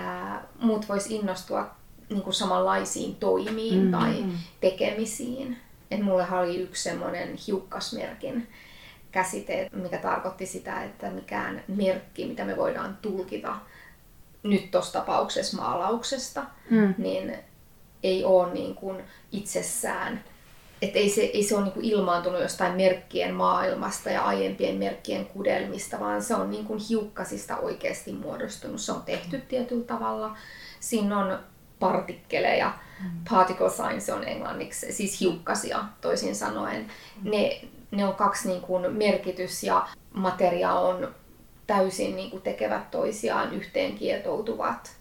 C: muut vois innostua niin kuin samanlaisiin toimiin mm, tai mm. tekemisiin. Et mullehan oli yksi semmoinen hiukkasmerkin käsite, mikä tarkoitti sitä, että mikään merkki, mitä me voidaan tulkita nyt tuossa tapauksessa maalauksesta, mm. niin ei ole niin kuin itsessään että ei se, ei se ole niin ilmaantunut jostain merkkien maailmasta ja aiempien merkkien kudelmista, vaan se on niin kuin hiukkasista oikeasti muodostunut. Se on tehty tietyllä tavalla. Siinä on partikkeleja, mm. particle signs on englanniksi, siis hiukkasia toisin sanoen. Ne, ne on kaksi niin kuin merkitys ja materia on täysin niin kuin tekevät toisiaan yhteen kietoutuvat.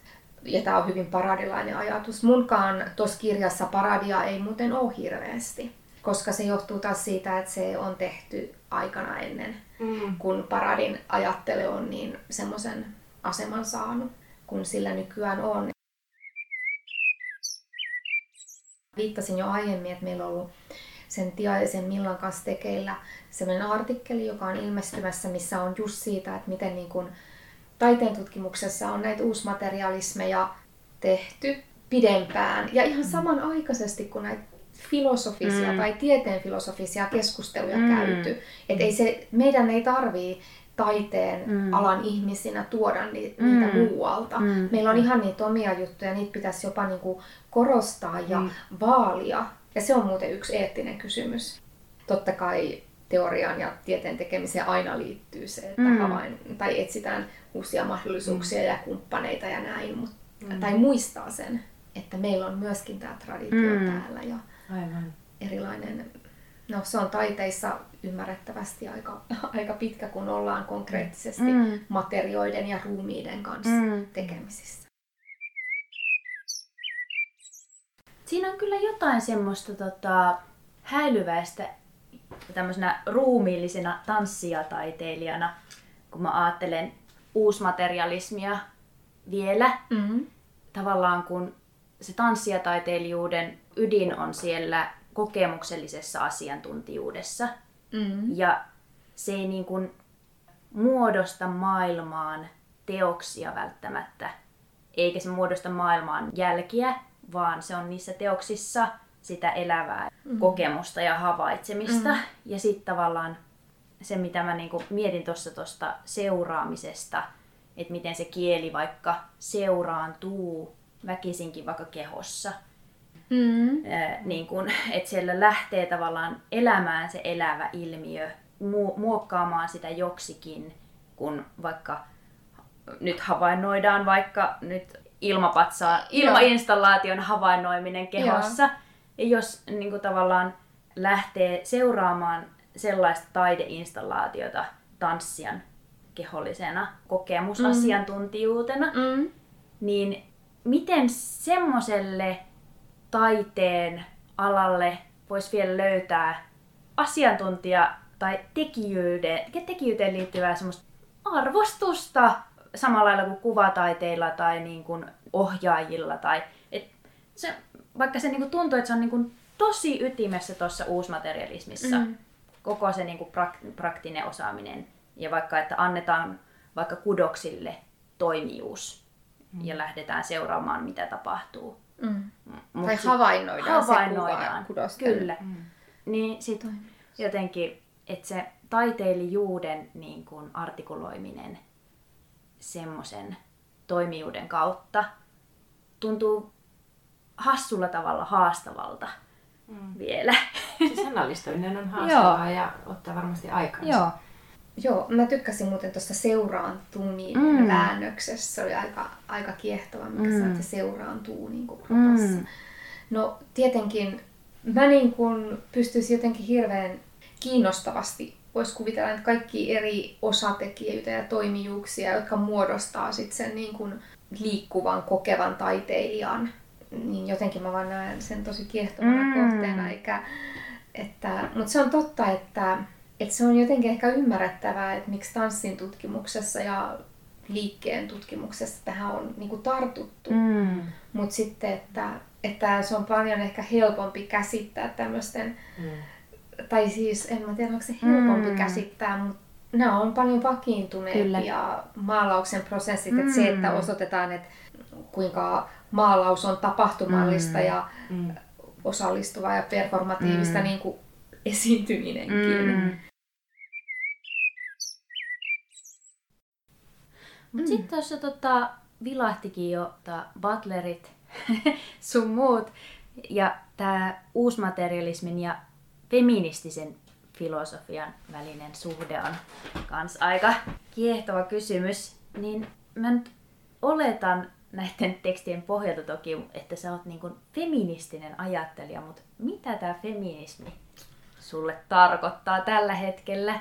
C: Ja tämä on hyvin paradilainen ajatus. Munkaan tuossa kirjassa paradia ei muuten ole hirveästi, koska se johtuu taas siitä, että se on tehty aikana ennen, mm. kun paradin ajattelu on niin semmoisen aseman saanut, kun sillä nykyään on. Viittasin jo aiemmin, että meillä on ollut sen Tiaisen Millan kanssa tekeillä sellainen artikkeli, joka on ilmestymässä, missä on just siitä, että miten niin kuin taiteen tutkimuksessa on näitä uusmaterialismeja tehty pidempään ja ihan mm. samanaikaisesti kuin näitä filosofisia mm. tai tieteen filosofisia keskusteluja mm. käyty. Et ei se, meidän ei tarvii taiteen mm. alan ihmisinä tuoda ni, mm. niitä muualta. Mm. Meillä on ihan niitä omia juttuja, niitä pitäisi jopa niinku korostaa ja mm. vaalia. Ja se on muuten yksi eettinen kysymys. Totta kai teoriaan ja tieteen tekemiseen aina liittyy se, että mm. havain, tai etsitään uusia mahdollisuuksia mm. ja kumppaneita ja näin, mut, mm. tai muistaa sen, että meillä on myöskin tämä traditio mm. täällä ja Aivan. erilainen, no se on taiteissa ymmärrettävästi aika, aika pitkä, kun ollaan konkreettisesti mm. materioiden ja ruumiiden kanssa mm. tekemisissä.
B: Siinä on kyllä jotain semmoista tota, häilyväistä tämmöisenä ruumiillisena tanssijataiteilijana, kun mä ajattelen uusmaterialismia vielä, mm-hmm. tavallaan kun se tanssijataiteilijuuden ydin on siellä kokemuksellisessa asiantuntijuudessa. Mm-hmm. Ja se ei niin kuin muodosta maailmaan teoksia välttämättä, eikä se muodosta maailmaan jälkiä, vaan se on niissä teoksissa sitä elävää mm. kokemusta ja havaitsemista. Mm. Ja sitten tavallaan se, mitä mä niinku mietin tuossa tuosta seuraamisesta että miten se kieli vaikka seuraantuu väkisinkin vaikka kehossa.
C: Mm.
B: Ää, niin kun, että siellä lähtee tavallaan elämään se elävä ilmiö, mu- muokkaamaan sitä joksikin, kun vaikka nyt havainnoidaan vaikka nyt ilmapatsaa, ilmainstallaation havainnoiminen kehossa. Joo. Ja jos niin kuin tavallaan lähtee seuraamaan sellaista taideinstallaatiota tanssijan kehollisena kokemusasiantuntijuutena,
C: Mm.
B: niin miten semmoiselle taiteen alalle voisi vielä löytää asiantuntija tai tekijyyteen, tekijyyteen liittyvää semmoista arvostusta samalla lailla kuin kuvataiteilla tai niin kuin ohjaajilla. Tai, et se, vaikka se niin kuin tuntuu, että se on niin kuin tosi ytimessä tuossa uusmaterialismissa,
C: Mm.
B: koko se niin kuin prak- praktinen osaaminen. Ja vaikka, että annetaan vaikka kudoksille toimijuus ja lähdetään seuraamaan, mitä tapahtuu.
C: Mm.
B: Mut
C: Tai havainnoidaan,
B: havainnoidaan.
C: se kudosten.
B: Kyllä. Niin sit jotenkin, että se taiteilijuuden niin kuin artikuloiminen semmoisen toimijuuden kautta tuntuu hassulla tavalla haastavalta
A: Mm.
B: vielä.
A: Se sanallistaminen on haastavaa ja ottaa varmasti aikaa.
B: Joo.
C: Joo, mä tykkäsin muuten tuosta seuraantuminen
B: Mm.
C: mm. väännöksessä. Se oli aika, aika kiehtova, mikä
B: Mm.
C: että se seuraantuu niin kuin kropassa.
B: Mm.
C: No tietenkin mä niin kuin pystyisin jotenkin hirveän kiinnostavasti voisi kuvitella, että kaikki eri osatekijöitä ja toimijuuksia, jotka muodostaa sit sen niin kuin liikkuvan, kokevan taiteilijan, niin jotenkin mä vaan näen sen tosi kiehtovana
B: Mm.
C: mm. kohteena. Eikä, että, mutta se on totta, että, että se on jotenkin ehkä ymmärrettävää, että miksi tanssin tutkimuksessa ja liikkeen tutkimuksessa tähän on niin kuin tartuttu.
B: Mm.
C: Mutta sitten, että, että se on paljon ehkä helpompi käsittää tämmöisten,
A: Mm.
C: Tai siis en mä tiedä, onko se helpompi
B: Mm.
C: käsittää, mutta nämä on paljon vakiintuneempia maalauksen prosessit. Mm. Että se, että
B: Mm.
C: osoitetaan, että kuinka maalaus on tapahtumallista
B: Mm.
C: ja
A: Mm.
C: osallistuvaa ja performatiivista
B: Mm.
C: niin kuin esiintyminenkin.
B: Mm. Mut
C: Mm.
B: sitten tuossa tota, vilahtikin jo tää Butlerit sun muut. Ja tämä uusmaterialismin ja feministisen filosofian välinen suhde on kans aika kiehtova kysymys. Niin mä nyt oletan näiden tekstien pohjalta toki, että sä oot niin feministinen ajattelija, mutta mitä tämä feminismi sulle tarkoittaa tällä hetkellä?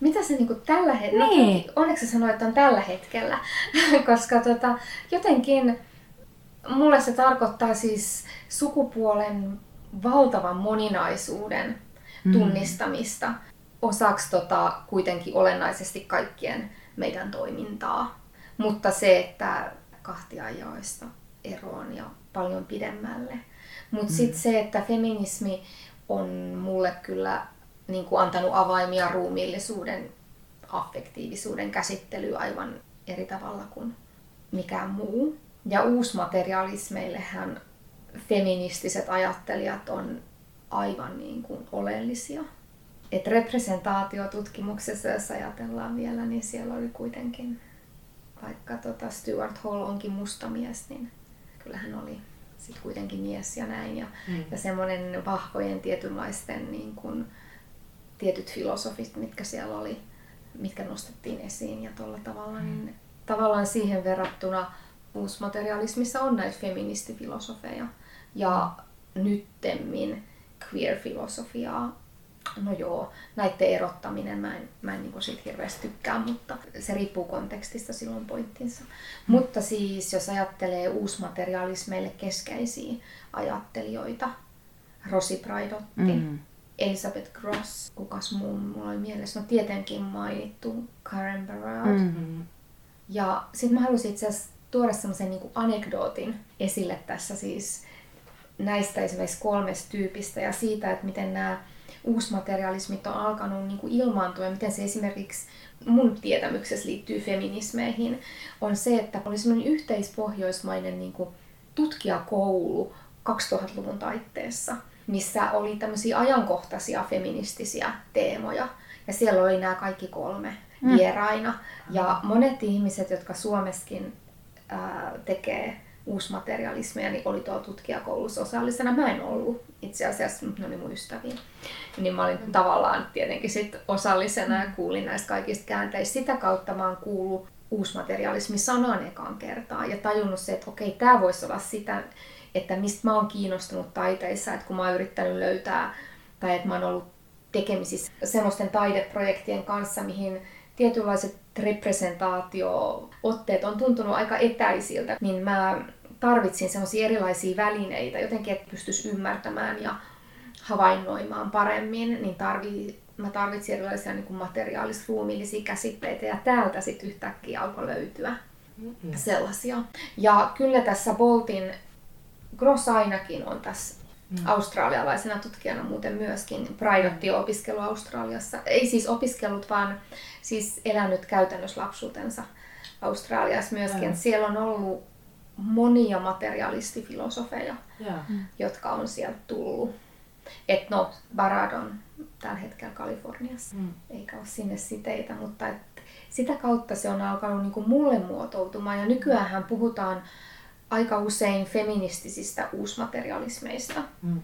C: Mitä se niinku tällä hetkellä,
B: Niin.
C: no, onneksi sä sanoit, että on tällä hetkellä, koska tota, jotenkin mulle se tarkoittaa siis sukupuolen valtavan moninaisuuden
B: Mm.
C: tunnistamista osaksi tota, kuitenkin olennaisesti kaikkien meidän toimintaa. Mutta se, että kahtiajaoista eroon ja paljon pidemmälle. Mutta sitten se, että feminismi on mulle kyllä niin kuin antanut avaimia ruumiillisuuden, affektiivisuuden käsittelyyn aivan eri tavalla kuin mikään muu. Ja uusmaterialismeillehän feministiset ajattelijat on aivan niin kuin oleellisia. Et representaatiotutkimuksessa, jos ajatellaan vielä, niin siellä oli kuitenkin, vaikka tota Stuart Hall onkin musta mies, niin kyllähän oli sitten kuitenkin mies ja näin. Ja,
A: Mm.
C: ja semmoinen vahvojen tietynlaisten niin kuin, tietyt filosofit, mitkä siellä oli, mitkä nostettiin esiin ja tuolla tavalla, niin tavallaan siihen verrattuna uusmaterialismissa on näitä feministifilosofeja ja nyttemmin queer-filosofiaa. No joo, näiden erottaminen mä en, mä en niin siitä hirveästi tykkää, mutta se riippuu kontekstista silloin pointtinsa. Mm. Mutta siis jos ajattelee uusmaterialismeille keskeisiä ajattelijoita, Rosi Braidotti,
B: Mm.
C: Elizabeth Gross, kukas muu mulla oli mielessä, no tietenkin mainittu Karen Barad.
B: Mm.
A: Mm.
C: Ja sitten mä halusin itse asiassa tuoda semmoisen niin anekdootin esille tässä siis näistä esimerkiksi kolmesta tyypistä ja siitä, että miten nämä uusmaterialismit on alkanut niin kuin ilmaantua ja miten se esimerkiksi mun tietämyksessä liittyy feminismeihin, on se, että oli semmoinen yhteispohjoismainen niin kuin tutkijakoulu 2000-luvun taitteessa, missä oli tämmöisiä ajankohtaisia feministisiä teemoja. Ja siellä oli nämä kaikki kolme. mm. vieraina. Ja monet ihmiset, jotka Suomessakin ää, tekee uusmaterialismia, niin oli tuolla tutkijakoulussa osallisena. Mä en ollut itse asiassa, mutta ne oli mun ystäviä. Niin mä olin mm. tavallaan tietenkin sit osallisena ja kuulin näistä kaikista käänteistä. Sitä kautta mä oon kuullut uusmaterialismi sanan ekaan kertaa ja tajunnut se, että okei, tämä voisi olla sitä, että mistä mä oon kiinnostunut taiteissa, että kun mä oon yrittänyt löytää tai että mä oon ollut tekemisissä semmoisten taideprojektien kanssa, mihin tietynlaiset representaatio-otteet on tuntunut aika etäisiltä, niin mä tarvitsin semmoisia erilaisia välineitä jotenkin, että pystyisi ymmärtämään ja havainnoimaan paremmin, niin tarvii, mä tarvitsin erilaisia niin materiaalis-ruumiillisia käsitteitä ja täältä sitten yhtäkkiä alkoi löytyä mm-hmm. sellaisia. Ja kyllä tässä Boltin Gross ainakin on tässä mm. australialaisena tutkijana muuten myöskin. Praidotti opiskelu Australiassa. Ei siis opiskellut, vaan siis elänyt käytännössä lapsuutensa Australiassa myöskin. Mm. Siellä on ollut monia materialistifilosofeja, mm. jotka on sieltä tullut. Et no, Barad on tällä hetkellä Kaliforniassa, mm. eikä ole sinne siteitä, mutta et sitä kautta se on alkanut niinku mulle muotoutumaan. Ja nykyään puhutaan aika usein feministisistä uusmaterialismeista. Mm.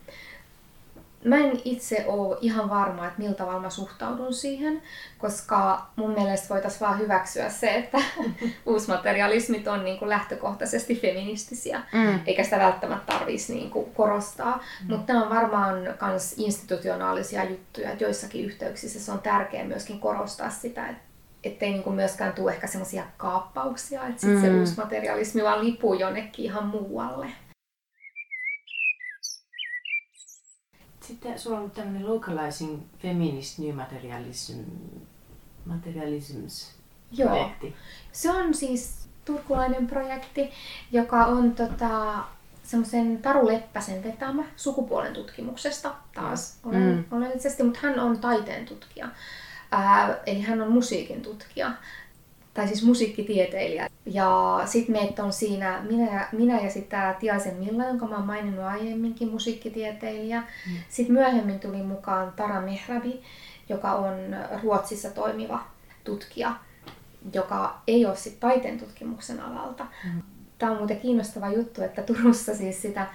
C: Mä en itse ole ihan varma, että miltä tavalla mä suhtaudun siihen, koska mun mielestä voitaisiin vaan hyväksyä se, että uusmaterialismit on niin kuin lähtökohtaisesti feministisiä, mm. eikä sitä välttämättä tarvitsisi niin kuin korostaa. Mm. Mutta nämä on varmaan myös institutionaalisia juttuja, että joissakin yhteyksissä se on tärkeää myöskin korostaa sitä, että ettei niinku myöskään tule ehkä semmoisia kaappauksia, että sit mm. se uusmaterialismi vaan lipuu jonnekin ihan muualle.
A: Sitten sulla on tämmöinen Localizing Feminist New Materialism, Materialisms Joo. projekti.
C: Se on siis turkulainen projekti, joka on tota, semmoisen Taru Leppäsen vetämä sukupuolen tutkimuksesta taas mm. oleellisesti, mutta hän on taiteen tutkija. Ää, eli hän on musiikin tutkija, tai siis musiikkitieteilijä. Ja sitten meitä on siinä minä, minä ja sitten tämä Tiaisen Milla, jonka mä oon maininnut aiemminkin, musiikkitieteilijä. Mm. Sitten myöhemmin tuli mukaan Tara Mehrabi, joka on Ruotsissa toimiva tutkija, joka ei ole sitten taiteen tutkimuksen alalta. Mm. Tämä on muuten kiinnostava juttu, että Turussa siis sitä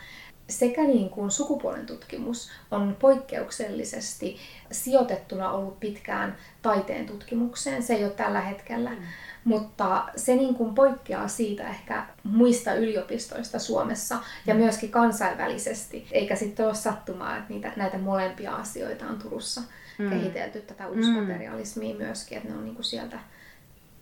C: sekä niin kuin sukupuolen tutkimus on poikkeuksellisesti sijoitettuna ollut pitkään taiteen tutkimukseen. Se ei ole tällä hetkellä. Mm. Mutta se niin kuin poikkeaa siitä ehkä muista yliopistoista Suomessa ja mm. myöskin kansainvälisesti. Eikä sitten ole sattumaa, että niitä, näitä molempia asioita on Turussa mm. kehitelty, tätä uusmaterialismia mm. myöskin, että ne on niin kuin sieltä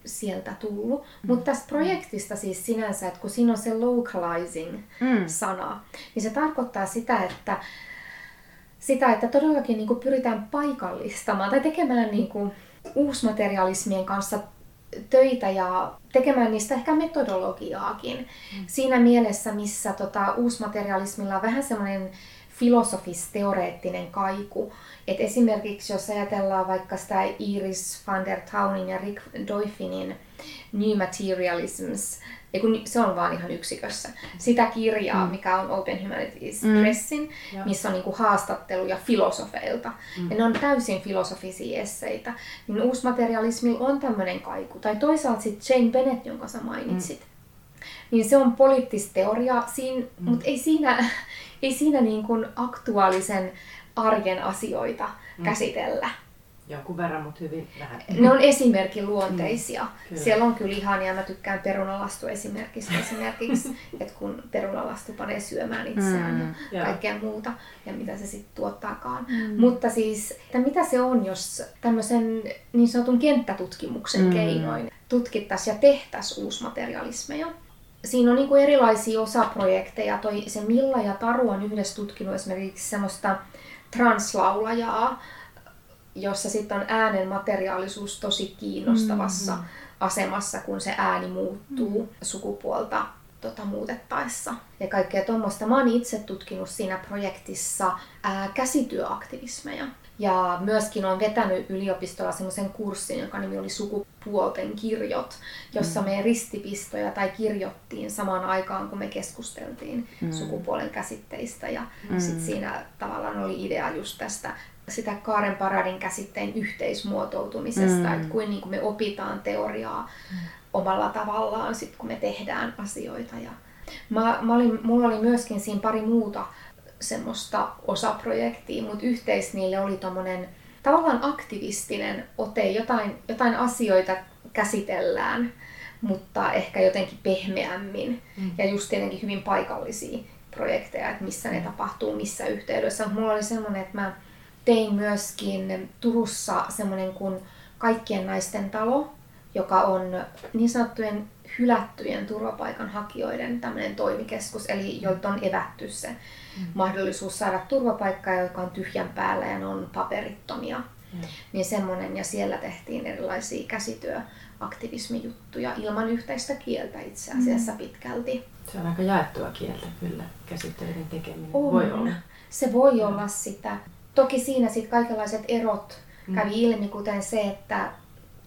C: sieltä tullut. Mm. Mutta tästä projektista siis sinänsä, että kun siinä on se localizing-sana, mm. niin se tarkoittaa sitä, että sitä, että todellakin niin kuin pyritään paikallistamaan tai tekemään niin kuin uusmaterialismien kanssa töitä ja tekemään niistä ehkä metodologiaakin. Mm. Siinä mielessä, missä tota, uusmaterialismilla on vähän semmoinen filosofis-teoreettinen kaiku. Et esimerkiksi jos ajatellaan vaikka sitä Iris van der Taunin ja Rick Doifinin New Materialisms, kun se on vaan ihan yksikössä. Sitä kirjaa, mm. mikä on Open Humanities mm. Pressin, ja. missä on niinku haastatteluja filosofeilta. Mm. Ja ne on täysin filosofisia esseitä. Niin uusmaterialismilla on tämmöinen kaiku. Tai toisaalta sitten Jane Bennett, jonka sä mainitsit. Mm. Niin se on poliittista teoriaa, mm. mutta ei siinä, ei siinä niin kuin aktuaalisen arjen asioita mm. käsitellä.
A: Jonkun verran, mutta hyvin vähän.
C: Ne on esimerkin luonteisia. Mm, Siellä on kyllä ihania, mä tykkään perunalastu esimerkiksi, esimerkiksi että kun perunalastu panee syömään itseään mm, ja kaikkea muuta, ja mitä se sitten tuottaakaan. Mm. Mutta siis, että mitä se on, jos tämmöisen niin sanotun kenttätutkimuksen mm. keinoin tutkittaisiin ja tehtäisiin uusmaterialismeja. Siinä on niin kuin erilaisia osaprojekteja. Toi, se Milla ja Taru on yhdessä tutkinut esimerkiksi semmoista translaulajaa, jossa sitten on äänen materiaalisuus tosi kiinnostavassa mm-hmm. asemassa, kun se ääni muuttuu mm-hmm. sukupuolta tota, muutettaessa. Ja kaikkea tuommoista. Mä oon itse tutkinut siinä projektissa ää, käsityöaktivismeja. Ja myöskin on vetänyt yliopistolla semmoisen kurssin, joka nimi oli Sukupuolten kirjot, jossa mm. me ristipistoja tai kirjottiin samaan aikaan, kun me keskusteltiin mm. sukupuolen käsitteistä. Ja mm. sit siinä tavallaan oli idea just tästä sitä Kaaren Paradin käsitteen yhteismuotoutumisesta,
B: Mm.
C: että kuin, niin kuin me opitaan teoriaa omalla tavallaan sit kun me tehdään asioita. Ja mä, mä olin, mulla oli myöskin siinä pari muuta semmoista osaprojektia, mutta yhteis niille oli tommonen tavallaan aktivistinen ote, jotain, jotain asioita käsitellään, mutta ehkä jotenkin pehmeämmin
A: Mm.
C: ja just tietenkin hyvin paikallisia projekteja, että missä ne tapahtuu, missä yhteydessä. Mut Mulla oli semmoinen, että mä tein myöskin Turussa semmoinen kuin Kaikkien naisten talo, joka on niin sanottujen hylättyjen turvapaikanhakijoiden tämmöinen toimikeskus, eli joilta on evätty se mahdollisuus saada turvapaikkaa, joka on tyhjän päällä ja ne on paperittomia.
A: Mm.
C: Niin semmoinen, ja siellä tehtiin erilaisia käsityöaktivismijuttuja ilman yhteistä kieltä itse asiassa pitkälti.
A: Se on aika jaettua kieltä kyllä, käsitteiden tekeminen
C: On.
A: voi olla.
C: Se voi olla sitä. Toki siinä sitten kaikenlaiset erot
A: Mm.
C: kävi ilmi, kuten se, että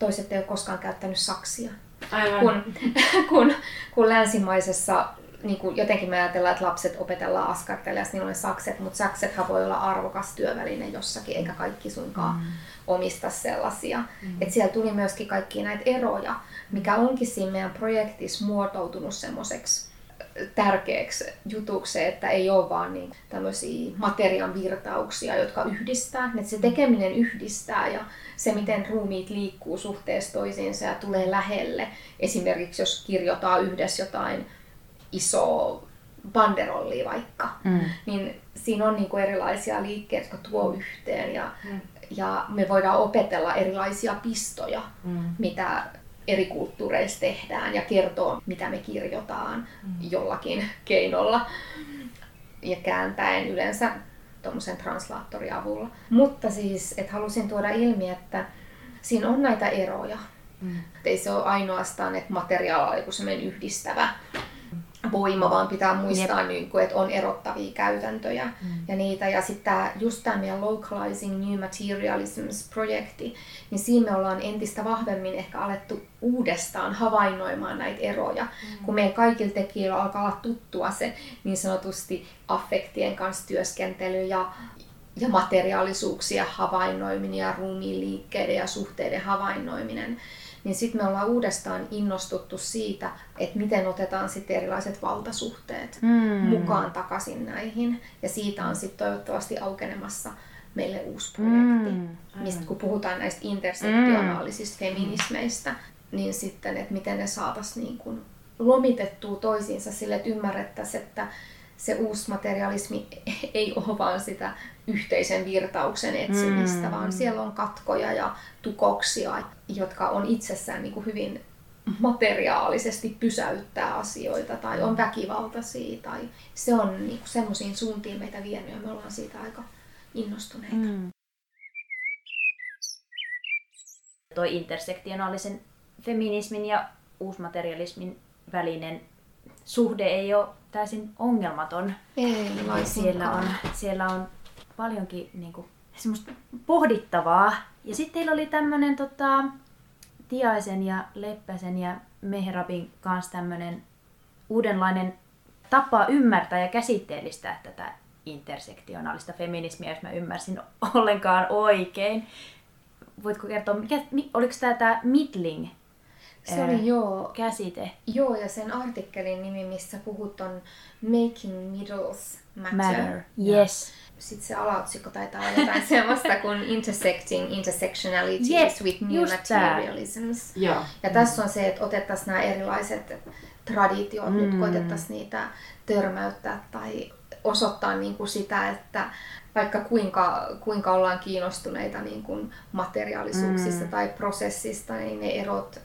C: toiset ei ole koskaan käyttänyt saksia.
A: Aivan.
C: Kun, kun, kun länsimaisessa niin kuin jotenkin me ajatellaan, että lapset opetellaan askartelemaan, niillä on sakset, mutta saksethan voi olla arvokas työväline jossakin, eikä kaikki suinkaan
A: Mm.
C: omista sellaisia. Mm. Et siellä tuli myöskin kaikki näitä eroja, mikä onkin siinä meidän projektissa muotoutunut semmoiseksi tärkeäksi jutuksi, että ei ole vaan niin tämmöisiä materian virtauksia, jotka yhdistää. Että se tekeminen yhdistää ja se, miten ruumiit liikkuu suhteessa toisiinsa ja tulee lähelle. Esimerkiksi jos kirjoittaa yhdessä jotain isoa banderollia vaikka,
B: Mm.
C: niin siinä on niin kuin erilaisia liikkeitä, jotka tuo yhteen ja,
A: Mm.
C: ja me voidaan opetella erilaisia pistoja,
A: Mm.
C: mitä eri kulttuureissa tehdään ja kertoo, mitä me kirjoitaan jollakin keinolla ja kääntäen yleensä tuommoisen translaattorin avulla. Mutta siis, että halusin tuoda ilmi, että siinä on näitä eroja.
A: Mm.
C: Et ei se ole ainoastaan, että materiaali on joku yhdistävä voima, vaan pitää muistaa, niin kuin, että on erottavia käytäntöjä mm. ja niitä. Ja sitten just tämä meidän Localizing New Materialisms-projekti, niin siinä me ollaan entistä vahvemmin ehkä alettu uudestaan havainnoimaan näitä eroja, mm. kun meidän kaikilla tekijöillä alkaa olla tuttua se niin sanotusti affektien kanssa työskentely ja ja materiaalisuuksien havainnoiminen ja ruumiin liikkeiden ja suhteiden havainnoiminen, niin sitten me ollaan uudestaan innostuttu siitä, että miten otetaan sitten erilaiset valtasuhteet
B: Mm.
C: mukaan takaisin näihin. Ja siitä on sitten toivottavasti aukenemassa meille uusi projekti.
B: Mm.
C: Mistä kun puhutaan näistä intersektionaalisista feminismeistä, niin sitten, että miten ne saataisiin niin kuin lomitettua toisiinsa sille, että ymmärrettäisiin, että se uusi materialismi ei ole vaan sitä yhteisen virtauksen etsimistä,
B: Mm.
C: vaan siellä on katkoja ja tukoksia, jotka on itsessään niin kuin hyvin materiaalisesti pysäyttää asioita tai on väkivaltaisia tai se on niin semmoisiin suuntiin meitä vienyt ja me ollaan siitä aika innostuneita. Mm.
B: Toi intersektionaalisen feminismin ja uusmaterialismin välinen suhde ei ole täysin ongelmaton.
C: Ei
B: Siellä on, siellä on paljonkin niin kuin, semmoista pohdittavaa. Ja sitten teillä oli tämmöinen tota, Tiaisen ja Leppäsen ja Mehrabin kanssa tämmöinen uudenlainen tapa ymmärtää ja käsitteellistää tätä intersektionaalista feminismiä, jos mä ymmärsin ollenkaan oikein. Voitko kertoa, mikä, mi, oliko tämä tämä middling
C: Se oli joo.
B: käsite?
C: Joo, ja sen artikkelin nimi, missä puhut on Making Middles Matter.
B: Matter. Yes.
C: Sitten se alaotsikko taitaa olla jotain sellaista kuin Intersecting Intersectionalities
B: Jep,
C: with New. Materialisms.
A: Joo.
C: Ja tässä on se, että otettaisiin nämä erilaiset traditiot, mm. nyt koitettaisiin niitä törmäyttää tai osoittaa niin kuin sitä, että vaikka kuinka, kuinka ollaan kiinnostuneita niin kuin materiaalisuuksista
B: Mm.
C: tai prosessista, niin ne erot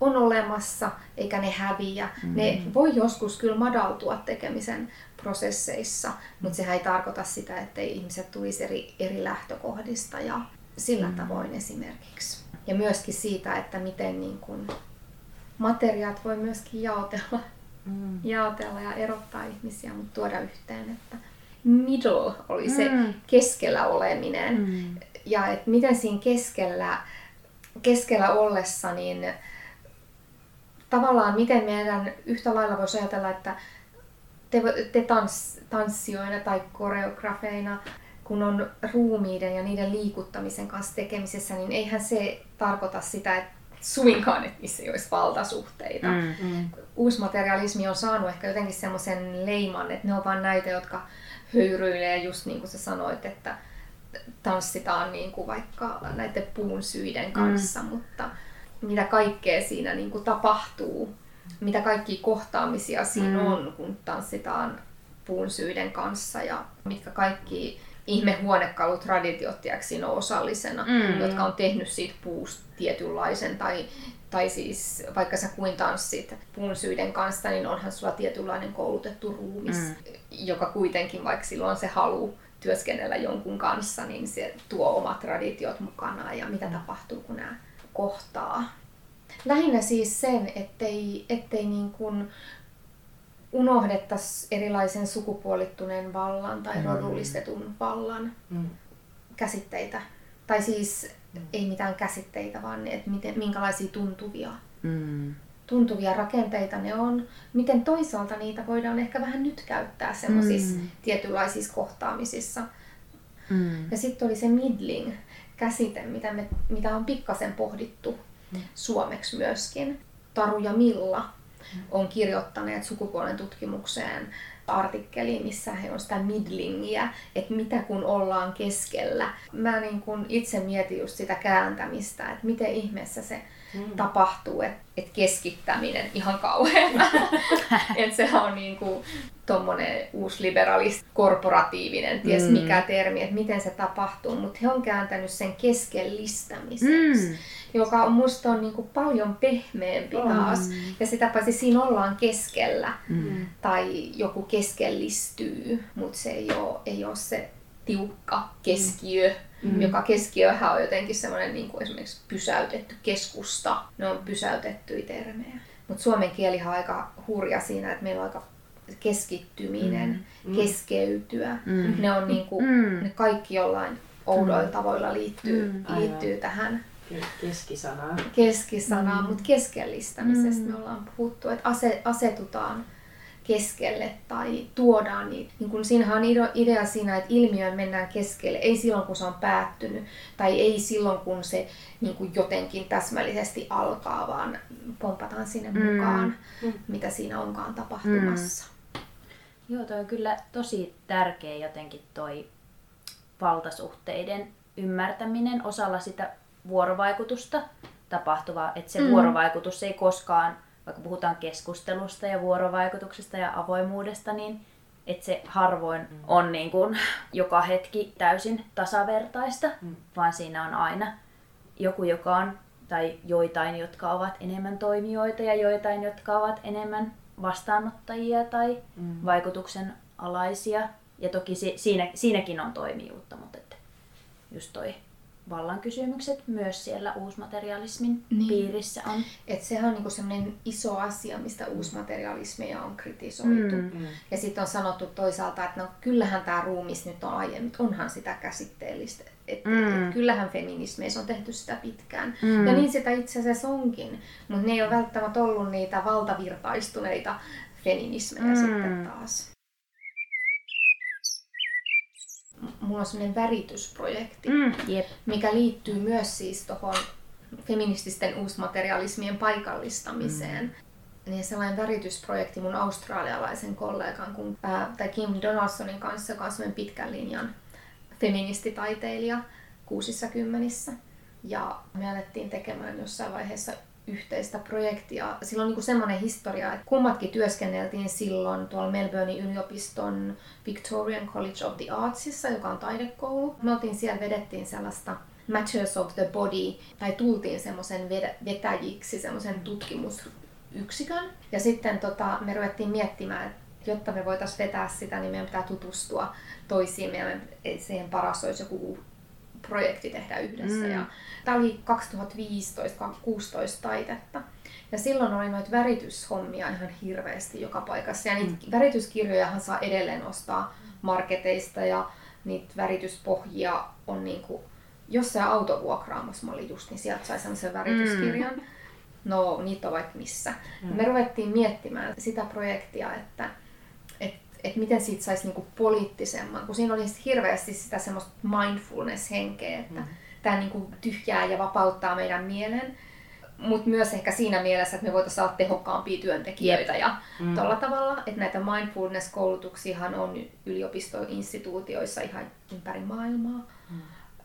C: on olemassa, eikä ne häviä. Mm. Ne voi joskus kyllä madaltua tekemisen prosesseissa, mutta sehän ei tarkoita sitä, että ihmiset tulisi eri, eri lähtökohdista ja sillä tavoin esimerkiksi. Ja myöskin siitä, että miten niin kuin materiaat voi myöskin jaotella,
A: Mm.
C: jaotella ja erottaa ihmisiä, mutta tuoda yhteen, että middle oli se
B: Mm.
C: keskellä oleminen.
B: Mm.
C: Ja että miten siinä keskellä, keskellä ollessa, niin tavallaan miten meidän yhtä lailla voisi ajatella, että te, te tans, tanssijoina tai koreografeina, kun on ruumiiden ja niiden liikuttamisen kanssa tekemisessä, niin eihän se tarkoita sitä, että suinkaan, että missä ei olisi valtasuhteita. Mm. Mm. Uusmaterialismi on saanut ehkä jotenkin semmoisen leiman, että ne on vain näitä, jotka höyryilee just niin kuin sä sanoit, että tanssitaan niin kuin vaikka näiden puun syiden kanssa, mm. mutta mitä kaikkea siinä niin kuin tapahtuu, mitä kaikki kohtaamisia siinä mm. on, kun tanssitaan puun syiden kanssa ja mitkä kaikki ihme huonekalutraditiot siinä on osallisena, mm. jotka on tehnyt siitä puusta tietynlaisen tai tai siis vaikka sä kuin tanssit puun syiden kanssa, niin onhan sulla tietynlainen koulutettu ruumis, mm. joka kuitenkin, vaikka silloin se halu työskennellä jonkun kanssa, niin se tuo omat traditiot mukanaan ja mitä tapahtuu, kun nämä kohtaa. Lähinnä siis sen, ettei, ettei niin kuin unohdettaisi erilaisen sukupuolittuneen vallan tai mm. rodullistetun vallan mm. käsitteitä. Tai siis mm. ei mitään käsitteitä, vaan että miten, minkälaisia tuntuvia, mm. tuntuvia rakenteita ne on. Miten toisaalta niitä voidaan ehkä vähän nyt käyttää semmoisissa mm. tietynlaisissa kohtaamisissa. Mm. Ja sitten oli se middling käsite, mitä, me, mitä on pikkasen pohdittu. Suomeksi myöskin. Taru ja Milla on kirjoittaneet sukupuolen tutkimukseen artikkeli, missä he on sitä midlingiä, että mitä kun ollaan keskellä. Mä niin kun itse mietin just sitä kääntämistä, että miten ihmeessä se mm. tapahtuu, että et keskittäminen ihan kauhean. että se on niinku tommonen liberalist korporatiivinen, ties mm. mikä termi, että miten se tapahtuu, mutta he on kääntänyt sen keskellistämiseksi. Mm joka on musta on niinku paljon pehmeämpi mm. taas. Ja sitä paitsi siinä ollaan keskellä mm. tai joku keskellistyy, mutta se ei ole, ei ole se tiukka keskiö, mm. Joka keskiöhän on jotenkin semmoinen niin kuin esimerkiksi pysäytetty keskusta. Ne on pysäytettyjä termejä. Mutta suomen kieli on aika hurja siinä, että meillä on aika keskittyminen, mm. keskeytyä. Mm. Ne on niin kuin, mm. ne kaikki jollain oudoilla mm. tavoilla liittyy, mm. liittyy tähän
A: Keskisanaa.
C: Keskisanaa, mm. mutta keskellistämisestä mm. me ollaan puhuttu, että asetutaan keskelle tai tuodaan niitä. Niin kun siinähän on idea siinä, että ilmiöön mennään keskelle, ei silloin kun se on päättynyt tai ei silloin kun se niin kuin jotenkin täsmällisesti alkaa, vaan pompataan sinne mm. mukaan, mm. mitä siinä onkaan tapahtumassa. Mm.
B: Joo, toi on kyllä tosi tärkeä jotenkin toi valtasuhteiden ymmärtäminen osalla sitä vuorovaikutusta tapahtuvaa, että se mm. vuorovaikutus ei koskaan, vaikka puhutaan keskustelusta ja vuorovaikutuksesta ja avoimuudesta, niin että se harvoin mm. on niin kuin joka hetki täysin tasavertaista, mm. vaan siinä on aina joku, joka on, tai joitain, jotka ovat enemmän toimijoita ja joitain, jotka ovat enemmän vastaanottajia tai mm. vaikutuksen alaisia. Ja toki siinä, siinäkin on toimijuutta, mutta että just toi vallankysymykset myös siellä uusmaterialismin niin. piirissä on.
C: Et sehän on niinku sellainen iso asia, mistä uusmaterialismia on kritisoitu. Mm. mm. Ja sitten on sanottu toisaalta, että no kyllähän tämä ruumis nyt on aiemmin, onhan sitä käsitteellistä. Että mm. et kyllähän feminismeissä on tehty sitä pitkään. Mm. Ja niin sitä itse asiassa onkin, mutta ne ei ole välttämättä ollut niitä valtavirtaistuneita feminismejä mm. sitten taas mulla on sellainen väritysprojekti, mm, yep. mikä liittyy myös siis tuohon feminististen uusmaterialismien paikallistamiseen. Mm. Niin sellainen väritysprojekti mun australialaisen kollegan kun, ää, tai Kim Donaldsonin kanssa, joka on pitkän linjan feministitaiteilija kuusissa kymmenissä. Ja me alettiin tekemään jossain vaiheessa yhteistä projektia. Sillä on niin semmoinen historia, että kummatkin työskenneltiin silloin tuolla Melbournein yliopiston Victorian College of the Artsissa, joka on taidekoulu. Me oltiin siellä, vedettiin sellaista Matters of the Body, tai tultiin semmoisen vetäjiksi, semmoisen tutkimusyksikön. Ja sitten tota, me ruvettiin miettimään, että jotta me voitaisiin vetää sitä, niin meidän pitää tutustua toisiin. Meidän, siihen paras olisi joku projekti tehdä yhdessä. Mm. Ja tämä oli 2015-2016 taitetta. Ja silloin oli noita värityshommia ihan hirveästi joka paikassa. Ja niitä mm. värityskirjojahan saa edelleen ostaa marketeista ja niitä värityspohjia on niinku, jossain autovuokraamassa mä olin just, niin sieltä sai sellaisen värityskirjan. Mm. No, niitä on vaikka missä. Mm. Me ruvettiin miettimään sitä projektia, että, että miten siitä saisi niinku poliittisemman, kun siinä oli hirveästi sitä semmoista mindfulness-henkeä, että mm. tämä niinku tyhjää ja vapauttaa meidän mielen, mutta myös ehkä siinä mielessä, että me voitaisiin olla tehokkaampia työntekijöitä yep. ja mm. tuolla tavalla, että näitä mindfulness-koulutuksiahan on yliopistoinstituutioissa ihan ympäri maailmaa. Mm.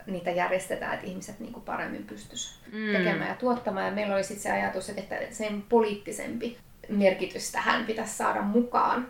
C: Niitä järjestetään, että ihmiset niinku paremmin pystyisivät mm. tekemään ja tuottamaan. Ja meillä oli sitten se ajatus, että sen poliittisempi merkitys tähän pitäisi saada mukaan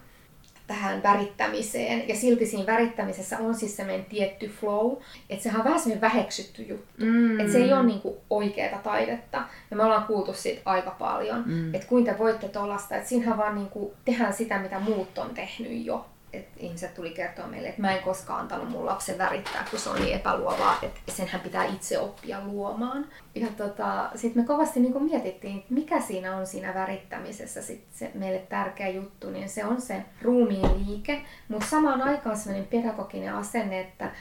C: tähän värittämiseen. Ja silti siinä värittämisessä on siis semmoinen tietty flow, että sehän on vähän semmoinen väheksytty juttu. Mm. Että se ei ole niinku oikeaa taidetta. Ja me ollaan kuultu siitä aika paljon, mm. että kuinka te voitte tuollaista, että siinähän vaan niinku tehdään sitä, mitä muut on tehnyt jo että ihmiset tuli kertoa meille, että mä en koskaan antanut mun lapsen värittää, kun se on niin epäluovaa, että senhän pitää itse oppia luomaan. Ja tota, sitten me kovasti niin mietittiin, että mikä siinä on siinä värittämisessä sit se meille tärkeä juttu, niin se on se ruumiin liike, mutta samaan aikaan sellainen pedagoginen asenne, että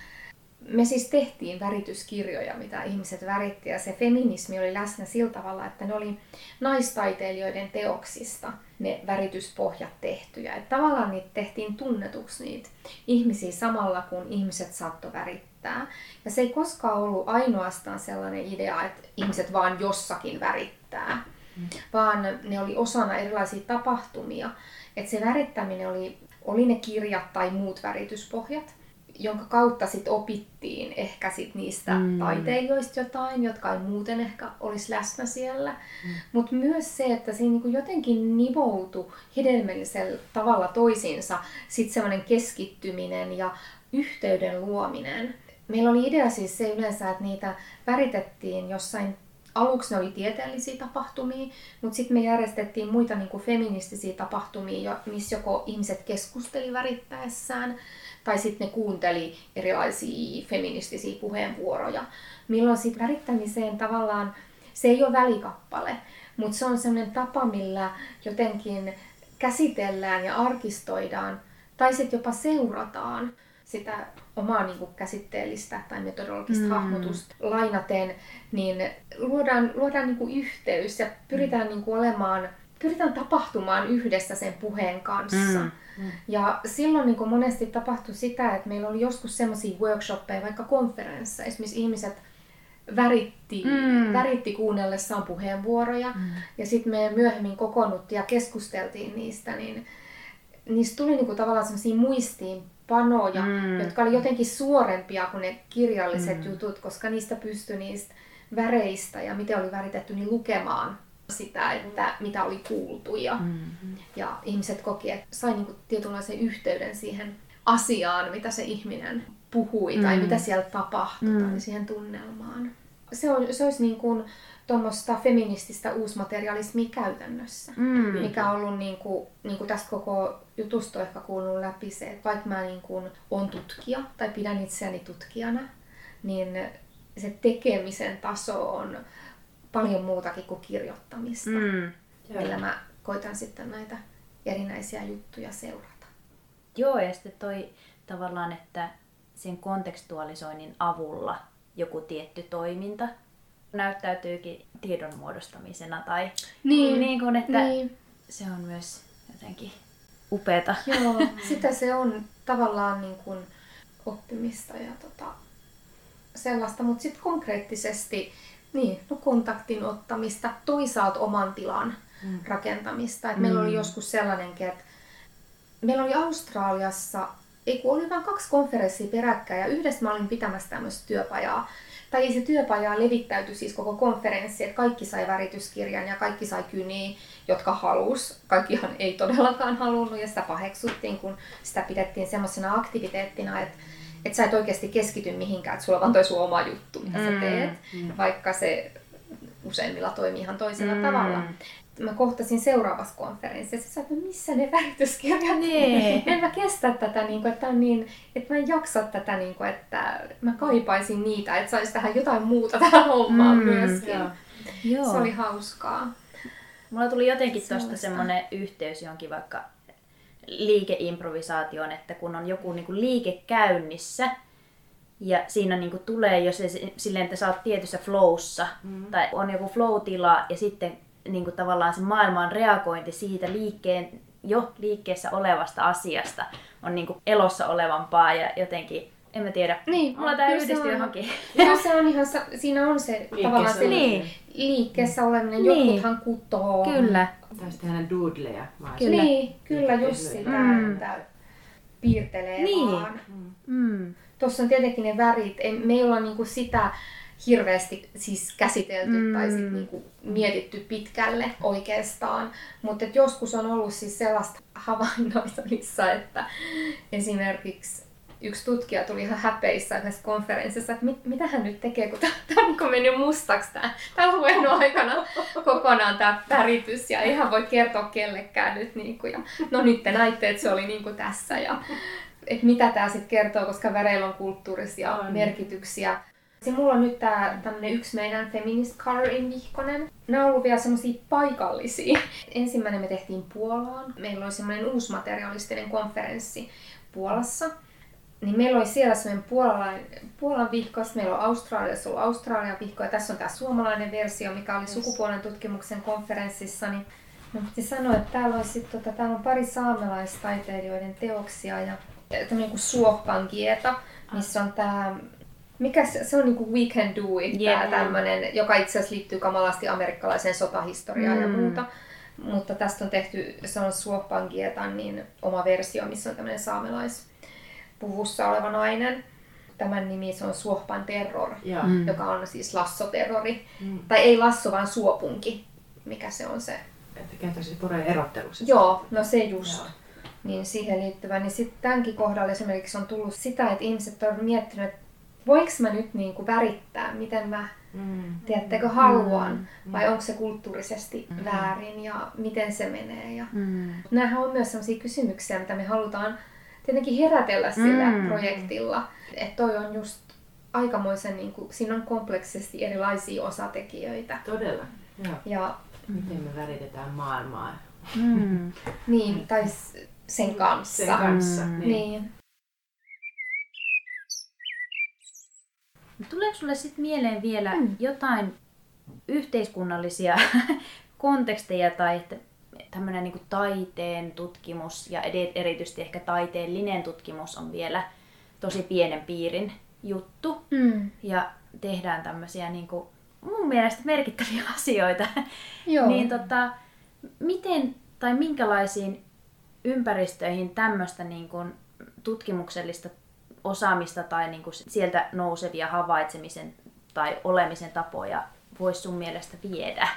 C: me siis tehtiin värityskirjoja, mitä ihmiset väritti, ja se feminismi oli läsnä sillä tavalla, että ne oli naistaiteilijoiden teoksista ne värityspohjat tehtyjä. Että tavallaan niitä tehtiin tunnetuksi niitä ihmisiä samalla, kun ihmiset saattoi värittää. Ja se ei koskaan ollut ainoastaan sellainen idea, että ihmiset vaan jossakin värittää, mm. vaan ne oli osana erilaisia tapahtumia. Että se värittäminen oli, oli ne kirjat tai muut värityspohjat, jonka kautta sit opittiin ehkä sit niistä mm. taiteilijoista jotain, jotka ei muuten ehkä olisi läsnä siellä. Mm. Mutta myös se, että siinä niinku jotenkin nivoutu hedelmällisellä tavalla toisiinsa sit semmoinen keskittyminen ja yhteyden luominen. Meillä oli idea siis se yleensä, että niitä väritettiin jossain aluksi ne oli tieteellisiä tapahtumia, mutta sitten me järjestettiin muita niin kuin feministisiä tapahtumia, missä joko ihmiset keskusteli värittäessään tai sitten ne kuunteli erilaisia feministisiä puheenvuoroja. Milloin sitten värittämiseen tavallaan, se ei ole välikappale, mutta se on sellainen tapa, millä jotenkin käsitellään ja arkistoidaan tai sitten jopa seurataan sitä omaa niin kuin, käsitteellistä tai metodologista mm. hahmotusta lainaten, niin luodaan, luodaan niin kuin, yhteys ja pyritään mm. niin kuin, olemaan, pyritään tapahtumaan yhdessä sen puheen kanssa. Mm. Mm. Ja silloin niin monesti tapahtui sitä, että meillä oli joskus semmoisia workshoppeja, vaikka konferensseja, esimerkiksi ihmiset väritti, mm. väritti kuunnellessaan puheenvuoroja. Mm. Ja sitten me myöhemmin kokoonnuttiin ja keskusteltiin niistä, niin niistä tuli niinku tavallaan semmoisia muistiinpanoja, mm. jotka oli jotenkin suorempia kuin ne kirjalliset mm. jutut, koska niistä pystyi niistä väreistä ja miten oli väritetty, niin lukemaan sitä, että mitä oli kuultu. Ja, mm-hmm. ja ihmiset koki, että sai niinku tietynlaisen yhteyden siihen asiaan, mitä se ihminen puhui mm. tai mitä siellä tapahtui mm. tai siihen tunnelmaan. Se, on, se olisi niin kuin tuommoista feminististä uusmaterialismia käytännössä, mm. mikä on ollut niin kuin, niin kuin tästä koko jutusta ehkä kuulunut läpi se, että vaikka mä niin kuin on tutkija tai pidän itseäni tutkijana, niin se tekemisen taso on paljon muutakin kuin kirjoittamista, mm. millä mä koitan sitten näitä erinäisiä juttuja seurata.
B: Joo, ja sitten toi tavallaan, että sen kontekstualisoinnin avulla joku tietty toiminta näyttäytyykin tiedon muodostamisena tai niin, niin kuin, että niin. se on myös jotenkin upeeta.
C: Joo, sitä se on tavallaan niin kuin oppimista ja tota, sellaista, mutta sitten konkreettisesti niin, no kontaktin ottamista, toisaalta oman tilan mm. rakentamista. Et mm. Meillä oli mm. joskus sellainenkin, että meillä oli Australiassa, ei kun oli vain kaksi konferenssia peräkkäin ja yhdessä mä olin pitämässä tämmöistä työpajaa. Tai se työpaja levittäytyi siis koko konferenssi, että kaikki sai värityskirjan ja kaikki sai kyniä, jotka halus. Kaikkihan ei todellakaan halunnut ja sitä paheksuttiin, kun sitä pidettiin semmoisena aktiviteettina, että että sä et oikeasti keskity mihinkään, että sulla on vaan toi sun oma juttu, mitä mm. sä teet, mm. vaikka se useimmilla toimii ihan toisella mm. tavalla. Mä kohtasin seuraavassa konferenssissa, että missä ne värityskirjat nee. En mä kestä tätä, niin kuin, että, on niin, että mä en jaksa tätä, niin kuin, että mä kaipaisin niitä, että saisi tähän jotain muuta tähän hommaan mm. myöskin. Joo. Se oli hauskaa.
B: Mulla tuli jotenkin tuosta semmoinen yhteys johonkin vaikka liikeimprovisaatioon, että kun on joku niin kuin liike käynnissä ja siinä niin kuin tulee jo se silleen, että sä oot tietyssä flowssa mm. tai on joku flow-tila ja sitten niin kuin tavallaan se maailman reagointi siitä liikkeen, jo liikkeessä olevasta asiasta on niin kuin elossa olevampaa ja jotenkin, en mä tiedä,
C: Niin,
B: mulla tää yhdistyy
C: on-
B: johonkin.
C: Joo, se on ihan, sa- siinä on se tavallaan se
B: Niin.
C: liikkeessä oleminen.
B: Niin.
C: Jokuthan kutoo.
B: Kyllä.
A: Tai sitten hänen doodleja.
B: Kyllä.
C: Niin, kyllä just sitä,
B: Mm.
C: että piirtelee
B: Niin.
C: vaan.
B: Mm.
C: Tuossa on tietenkin ne värit. Ei, me ei olla niinku sitä hirveästi siis käsitelty
B: Mm.
C: tai sit niinku mietitty pitkälle oikeastaan. Mutta joskus on ollut siis sellaista havainnoitamissa, että esimerkiksi yksi tutkija tuli ihan häpeissä näissä konferenssissa, että mit, mitä hän nyt tekee, kun tämä on mennyt mustaksi tämä, tämä luennon aikana kokonaan tämä väritys ja ei hän voi kertoa kellekään nyt. Niin kuin, ja, no nyt te näitte, että se oli niin kuin tässä ja että mitä tämä sitten kertoo, koska väreillä on kulttuurisia
A: On.
C: merkityksiä. Se mulla on nyt tää tämmönen yksi meidän feminist colorin vihkonen. Nämä on ollut vielä semmosia paikallisia. Ensimmäinen me tehtiin Puolaan. Meillä oli semmoinen uusmaterialistinen konferenssi Puolassa. Niin meillä oli siellä semmoinen Puolan, Puolan vihkos, meillä on Australiassa ollut Australian vihko ja tässä on tämä suomalainen versio, mikä oli sukupuolen tutkimuksen konferenssissa. Niin Mä piti sanoa, että täällä on, sit, tota, täällä on pari saamelaistaiteilijoiden teoksia ja tämmöinen kuin Suohpangieta, missä on tämä mikä se, se on niinku We Can Do It,
B: Jep.
C: tää tämmönen, joka itse asiassa liittyy kamalasti amerikkalaiseen sotahistoriaan mm. ja muuta. Mutta tästä on tehty, se on Suopangietan niin oma versio, missä on tämmöinen saamelaispuvussa oleva nainen. Tämän nimi se on Suohpan terror,
A: Joo.
B: Mm.
C: joka on siis lassoterrori.
A: Mm.
C: Tai ei lasso, vaan suopunki, mikä se on se.
A: Että käytäisiin porojen erottelussa.
C: Joo, no se just.
A: Joo.
C: Niin siihen liittyvä. Niin sitten tämänkin kohdalla esimerkiksi on tullut sitä, että ihmiset on miettinyt, että voinko mä nyt niin kuin värittää, miten mä,
A: Mm.
C: tiedättekö, haluan,
A: Mm.
C: vai onko se kulttuurisesti väärin ja miten se menee. Ja...
B: Mm.
C: Nämähän on myös sellaisia kysymyksiä, mitä me halutaan tietenkin herätellä sillä
B: Mm.
C: projektilla. Että toi on just aikamoisen, niin kuin, siinä on kompleksisesti erilaisia osatekijöitä.
A: Todella. Joo.
C: Ja
A: Miten me väritetään maailmaa
B: Mm.
C: niin, tai sen kanssa.
A: sen kanssa.
B: Mm.
A: Niin.
C: Niin.
B: Tuleeko sulle sitten mieleen vielä
C: Mm.
B: jotain yhteiskunnallisia konteksteja tai että tämmöinen niin taiteen tutkimus ja erityisesti ehkä taiteellinen tutkimus on vielä tosi pienen piirin juttu
C: Mm.
B: ja tehdään tämmöisiä niin kuin, mun mielestä merkittäviä asioita.
C: Joo.
B: niin tota, miten tai minkälaisiin ympäristöihin tämmöistä niin kuin tutkimuksellista osaamista tai niin kuin sieltä nousevia havaitsemisen tai olemisen tapoja voisi sun mielestä viedä?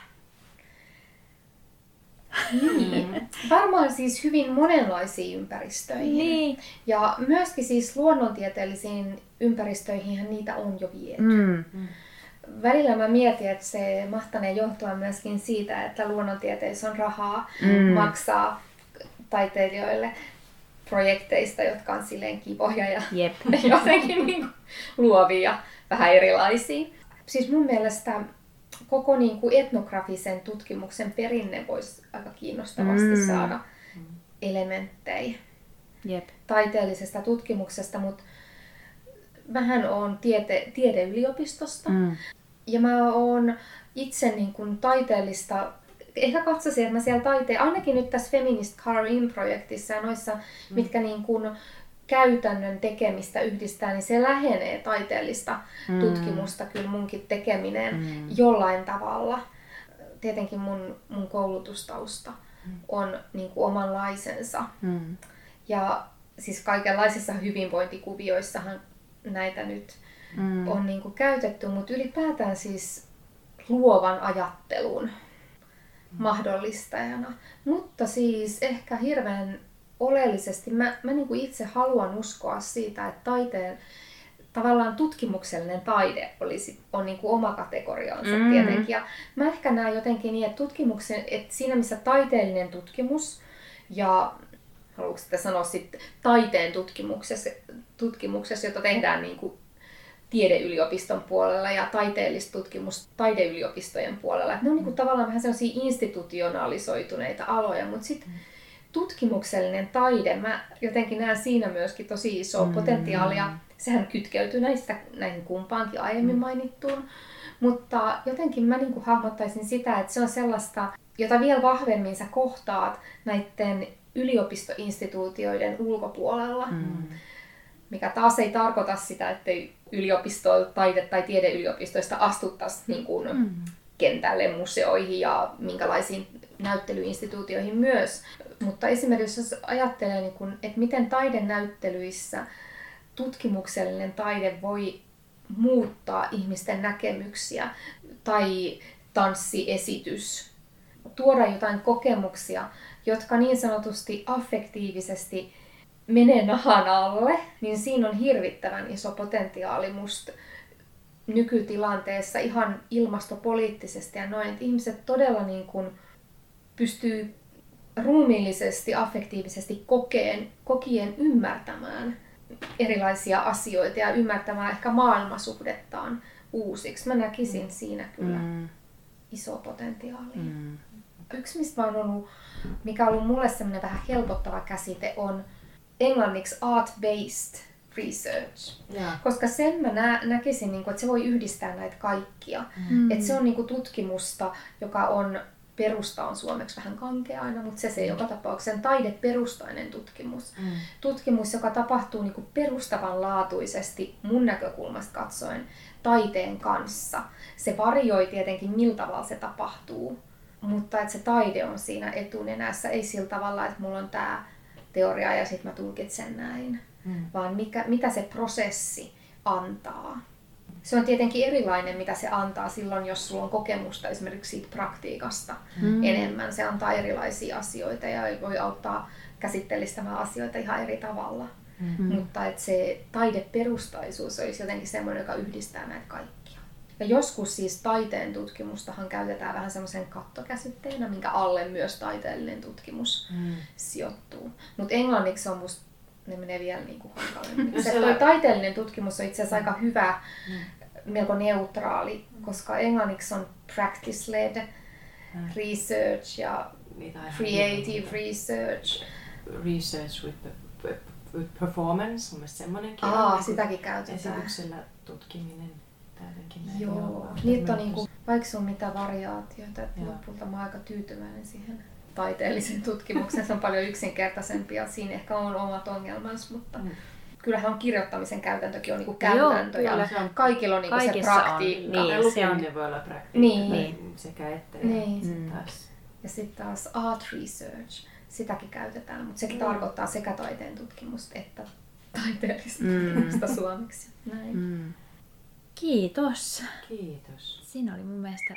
C: Niin. Varmaan siis hyvin monenlaisiin ympäristöihin.
B: Niin.
C: Ja myöskin siis luonnontieteellisiin ympäristöihin niitä on jo viety.
B: Mm.
C: Välillä mä mietin, että se mahtanee johtua myöskin siitä, että luonnontieteissä on rahaa
B: Mm.
C: maksaa taiteilijoille projekteista, jotka on silleen kivoja ja
B: Jep.
C: jotenkin niin luovia ja vähän erilaisia. Siis mun mielestä koko niin kuin etnografisen tutkimuksen perinne voisi aika kiinnostavasti
B: Mm.
C: saada elementtejä
B: Jep.
C: taiteellisesta tutkimuksesta, mutta vähän on tiete, tiedeyliopistosta.
B: Mm.
C: Ja mä oon itse niin kuin taiteellista, ehkä katsoisin, että mä siellä taiteen, ainakin nyt tässä Feminist Car In-projektissa ja noissa, mm. mitkä niin kuin käytännön tekemistä yhdistää, niin se lähenee taiteellista
B: Mm.
C: mm. tutkimusta kyllä munkin tekeminen
B: Mm.
C: mm. jollain tavalla. Tietenkin mun, mun koulutustausta mm. on niin kuin omanlaisensa.
B: Mm.
C: Ja siis kaikenlaisissa hyvinvointikuvioissahan näitä nyt
B: Mm.
C: on niin kuin käytetty, mutta ylipäätään siis luovan ajattelun mahdollistajana. Mutta siis ehkä hirveän oleellisesti mä, mä niin kuin itse haluan uskoa siitä, että taiteen tavallaan tutkimuksellinen taide olisi, on niin kuin oma kategoriaansa
B: Mm.
C: mm. tietenkin. Ja mä ehkä näen jotenkin niin, että, tutkimuksen, että siinä missä taiteellinen tutkimus ja haluatko sitä sanoa sitten taiteen tutkimuksessa, tutkimuksessa jota tehdään niin kuin tiedeyliopiston puolella ja taiteellista tutkimusta taideyliopistojen puolella. Et ne on niin kuin tavallaan vähän sellaisia institutionalisoituneita aloja, mutta sitten tutkimuksellinen taide, mä jotenkin näen siinä myöskin tosi isoa
B: Mm.
C: mm. potentiaalia. Sehän kytkeytyy näistä, näihin kumpaankin aiemmin mainittuun. Mutta jotenkin mä niin kuin hahmottaisin sitä, että se on sellaista, jota vielä vahvemmin sä kohtaat näiden yliopistoinstituutioiden ulkopuolella. Mm. Mikä taas ei tarkoita sitä, että yliopisto, taide- tai tiedeyliopistoista astuttaisiin niin kuin mm. kentälle, museoihin ja minkälaisiin näyttelyinstituutioihin myös. Mutta esimerkiksi jos ajattelee, niin kuin, että miten taidenäyttelyissä tutkimuksellinen taide voi muuttaa ihmisten näkemyksiä tai tanssiesitys, tuoda jotain kokemuksia, jotka niin sanotusti affektiivisesti menee nahan alle, niin siinä on hirvittävän iso potentiaali musta nykytilanteessa ihan ilmastopoliittisesti ja noin, että ihmiset todella niin kuin pystyy ruumiillisesti, affektiivisesti kokeen, kokien ymmärtämään erilaisia asioita ja ymmärtämään ehkä maailmasuhdettaan uusiksi. Mä näkisin mm. siinä kyllä mm. iso potentiaali. Mm. Yksi, mistä oon ollut, mikä on ollut mulle semmoinen vähän helpottava käsite, on englanniksi art-based research. Yeah. Koska sen mä nä- näkisin, niin kuin, että se voi yhdistää näitä kaikkia. Mm. Että se on niin kuin, tutkimusta, joka on perusta on suomeksi vähän kankea aina, mutta se se mm. joka tapauksessa taideperustainen tutkimus. Mm. Tutkimus, joka tapahtuu niin kuin perustavanlaatuisesti mun näkökulmasta katsoen taiteen kanssa. Se varioi tietenkin millä tavalla se tapahtuu, mutta että se taide on siinä etunenässä, ei sillä tavalla, että mulla on tämä teoria ja sitten mä tulkitsen näin, mm. vaan mikä, mitä se prosessi antaa se on tietenkin erilainen, mitä se antaa silloin, jos sulla on kokemusta esimerkiksi siitä praktiikasta mm. enemmän. Se antaa erilaisia asioita ja voi auttaa käsittelistämään asioita ihan eri tavalla. Mm. Mutta että se taideperustaisuus olisi jotenkin semmoinen, joka yhdistää näitä kaikkia. Ja joskus siis taiteen tutkimustahan käytetään vähän semmoisen kattokäsitteenä, minkä alle myös taiteellinen tutkimus mm. sijoittuu. Mutta englanniksi on musta ne menee vielä niin kuin hankalemmin. Se toi taiteellinen tutkimus on itse asiassa aika hyvä, mm. melko neutraali, koska englanniksi on practice-led mm. research ja creative research.
A: Research with, with performance, on myös semmoinenkin.
C: Aa, sitäkin käytetään.
A: Esityksellä tutkiminen.
C: Joo, niitä on niinku, vaikka sun mitä variaatioita, että lopulta mä oon aika tyytyväinen siihen taiteellisen tutkimuksen. Se on paljon yksinkertaisempi ja siinä ehkä on omat ongelmansa, mutta mm. kyllähän on kirjoittamisen käytäntökin on niinku käytäntö Joo, ja on, kaikilla on niinku se praktiikka.
A: On, niin, se on. voi olla praktiikka niin. niin. sekä että ja niin.
C: Mm. taas. Ja sitten taas art research, sitäkin käytetään, mutta sekin mm. tarkoittaa sekä taiteen tutkimusta että taiteellista mm. tutkimusta suomeksi. Näin. Mm.
B: Kiitos.
A: Kiitos.
B: Siinä oli mun mielestä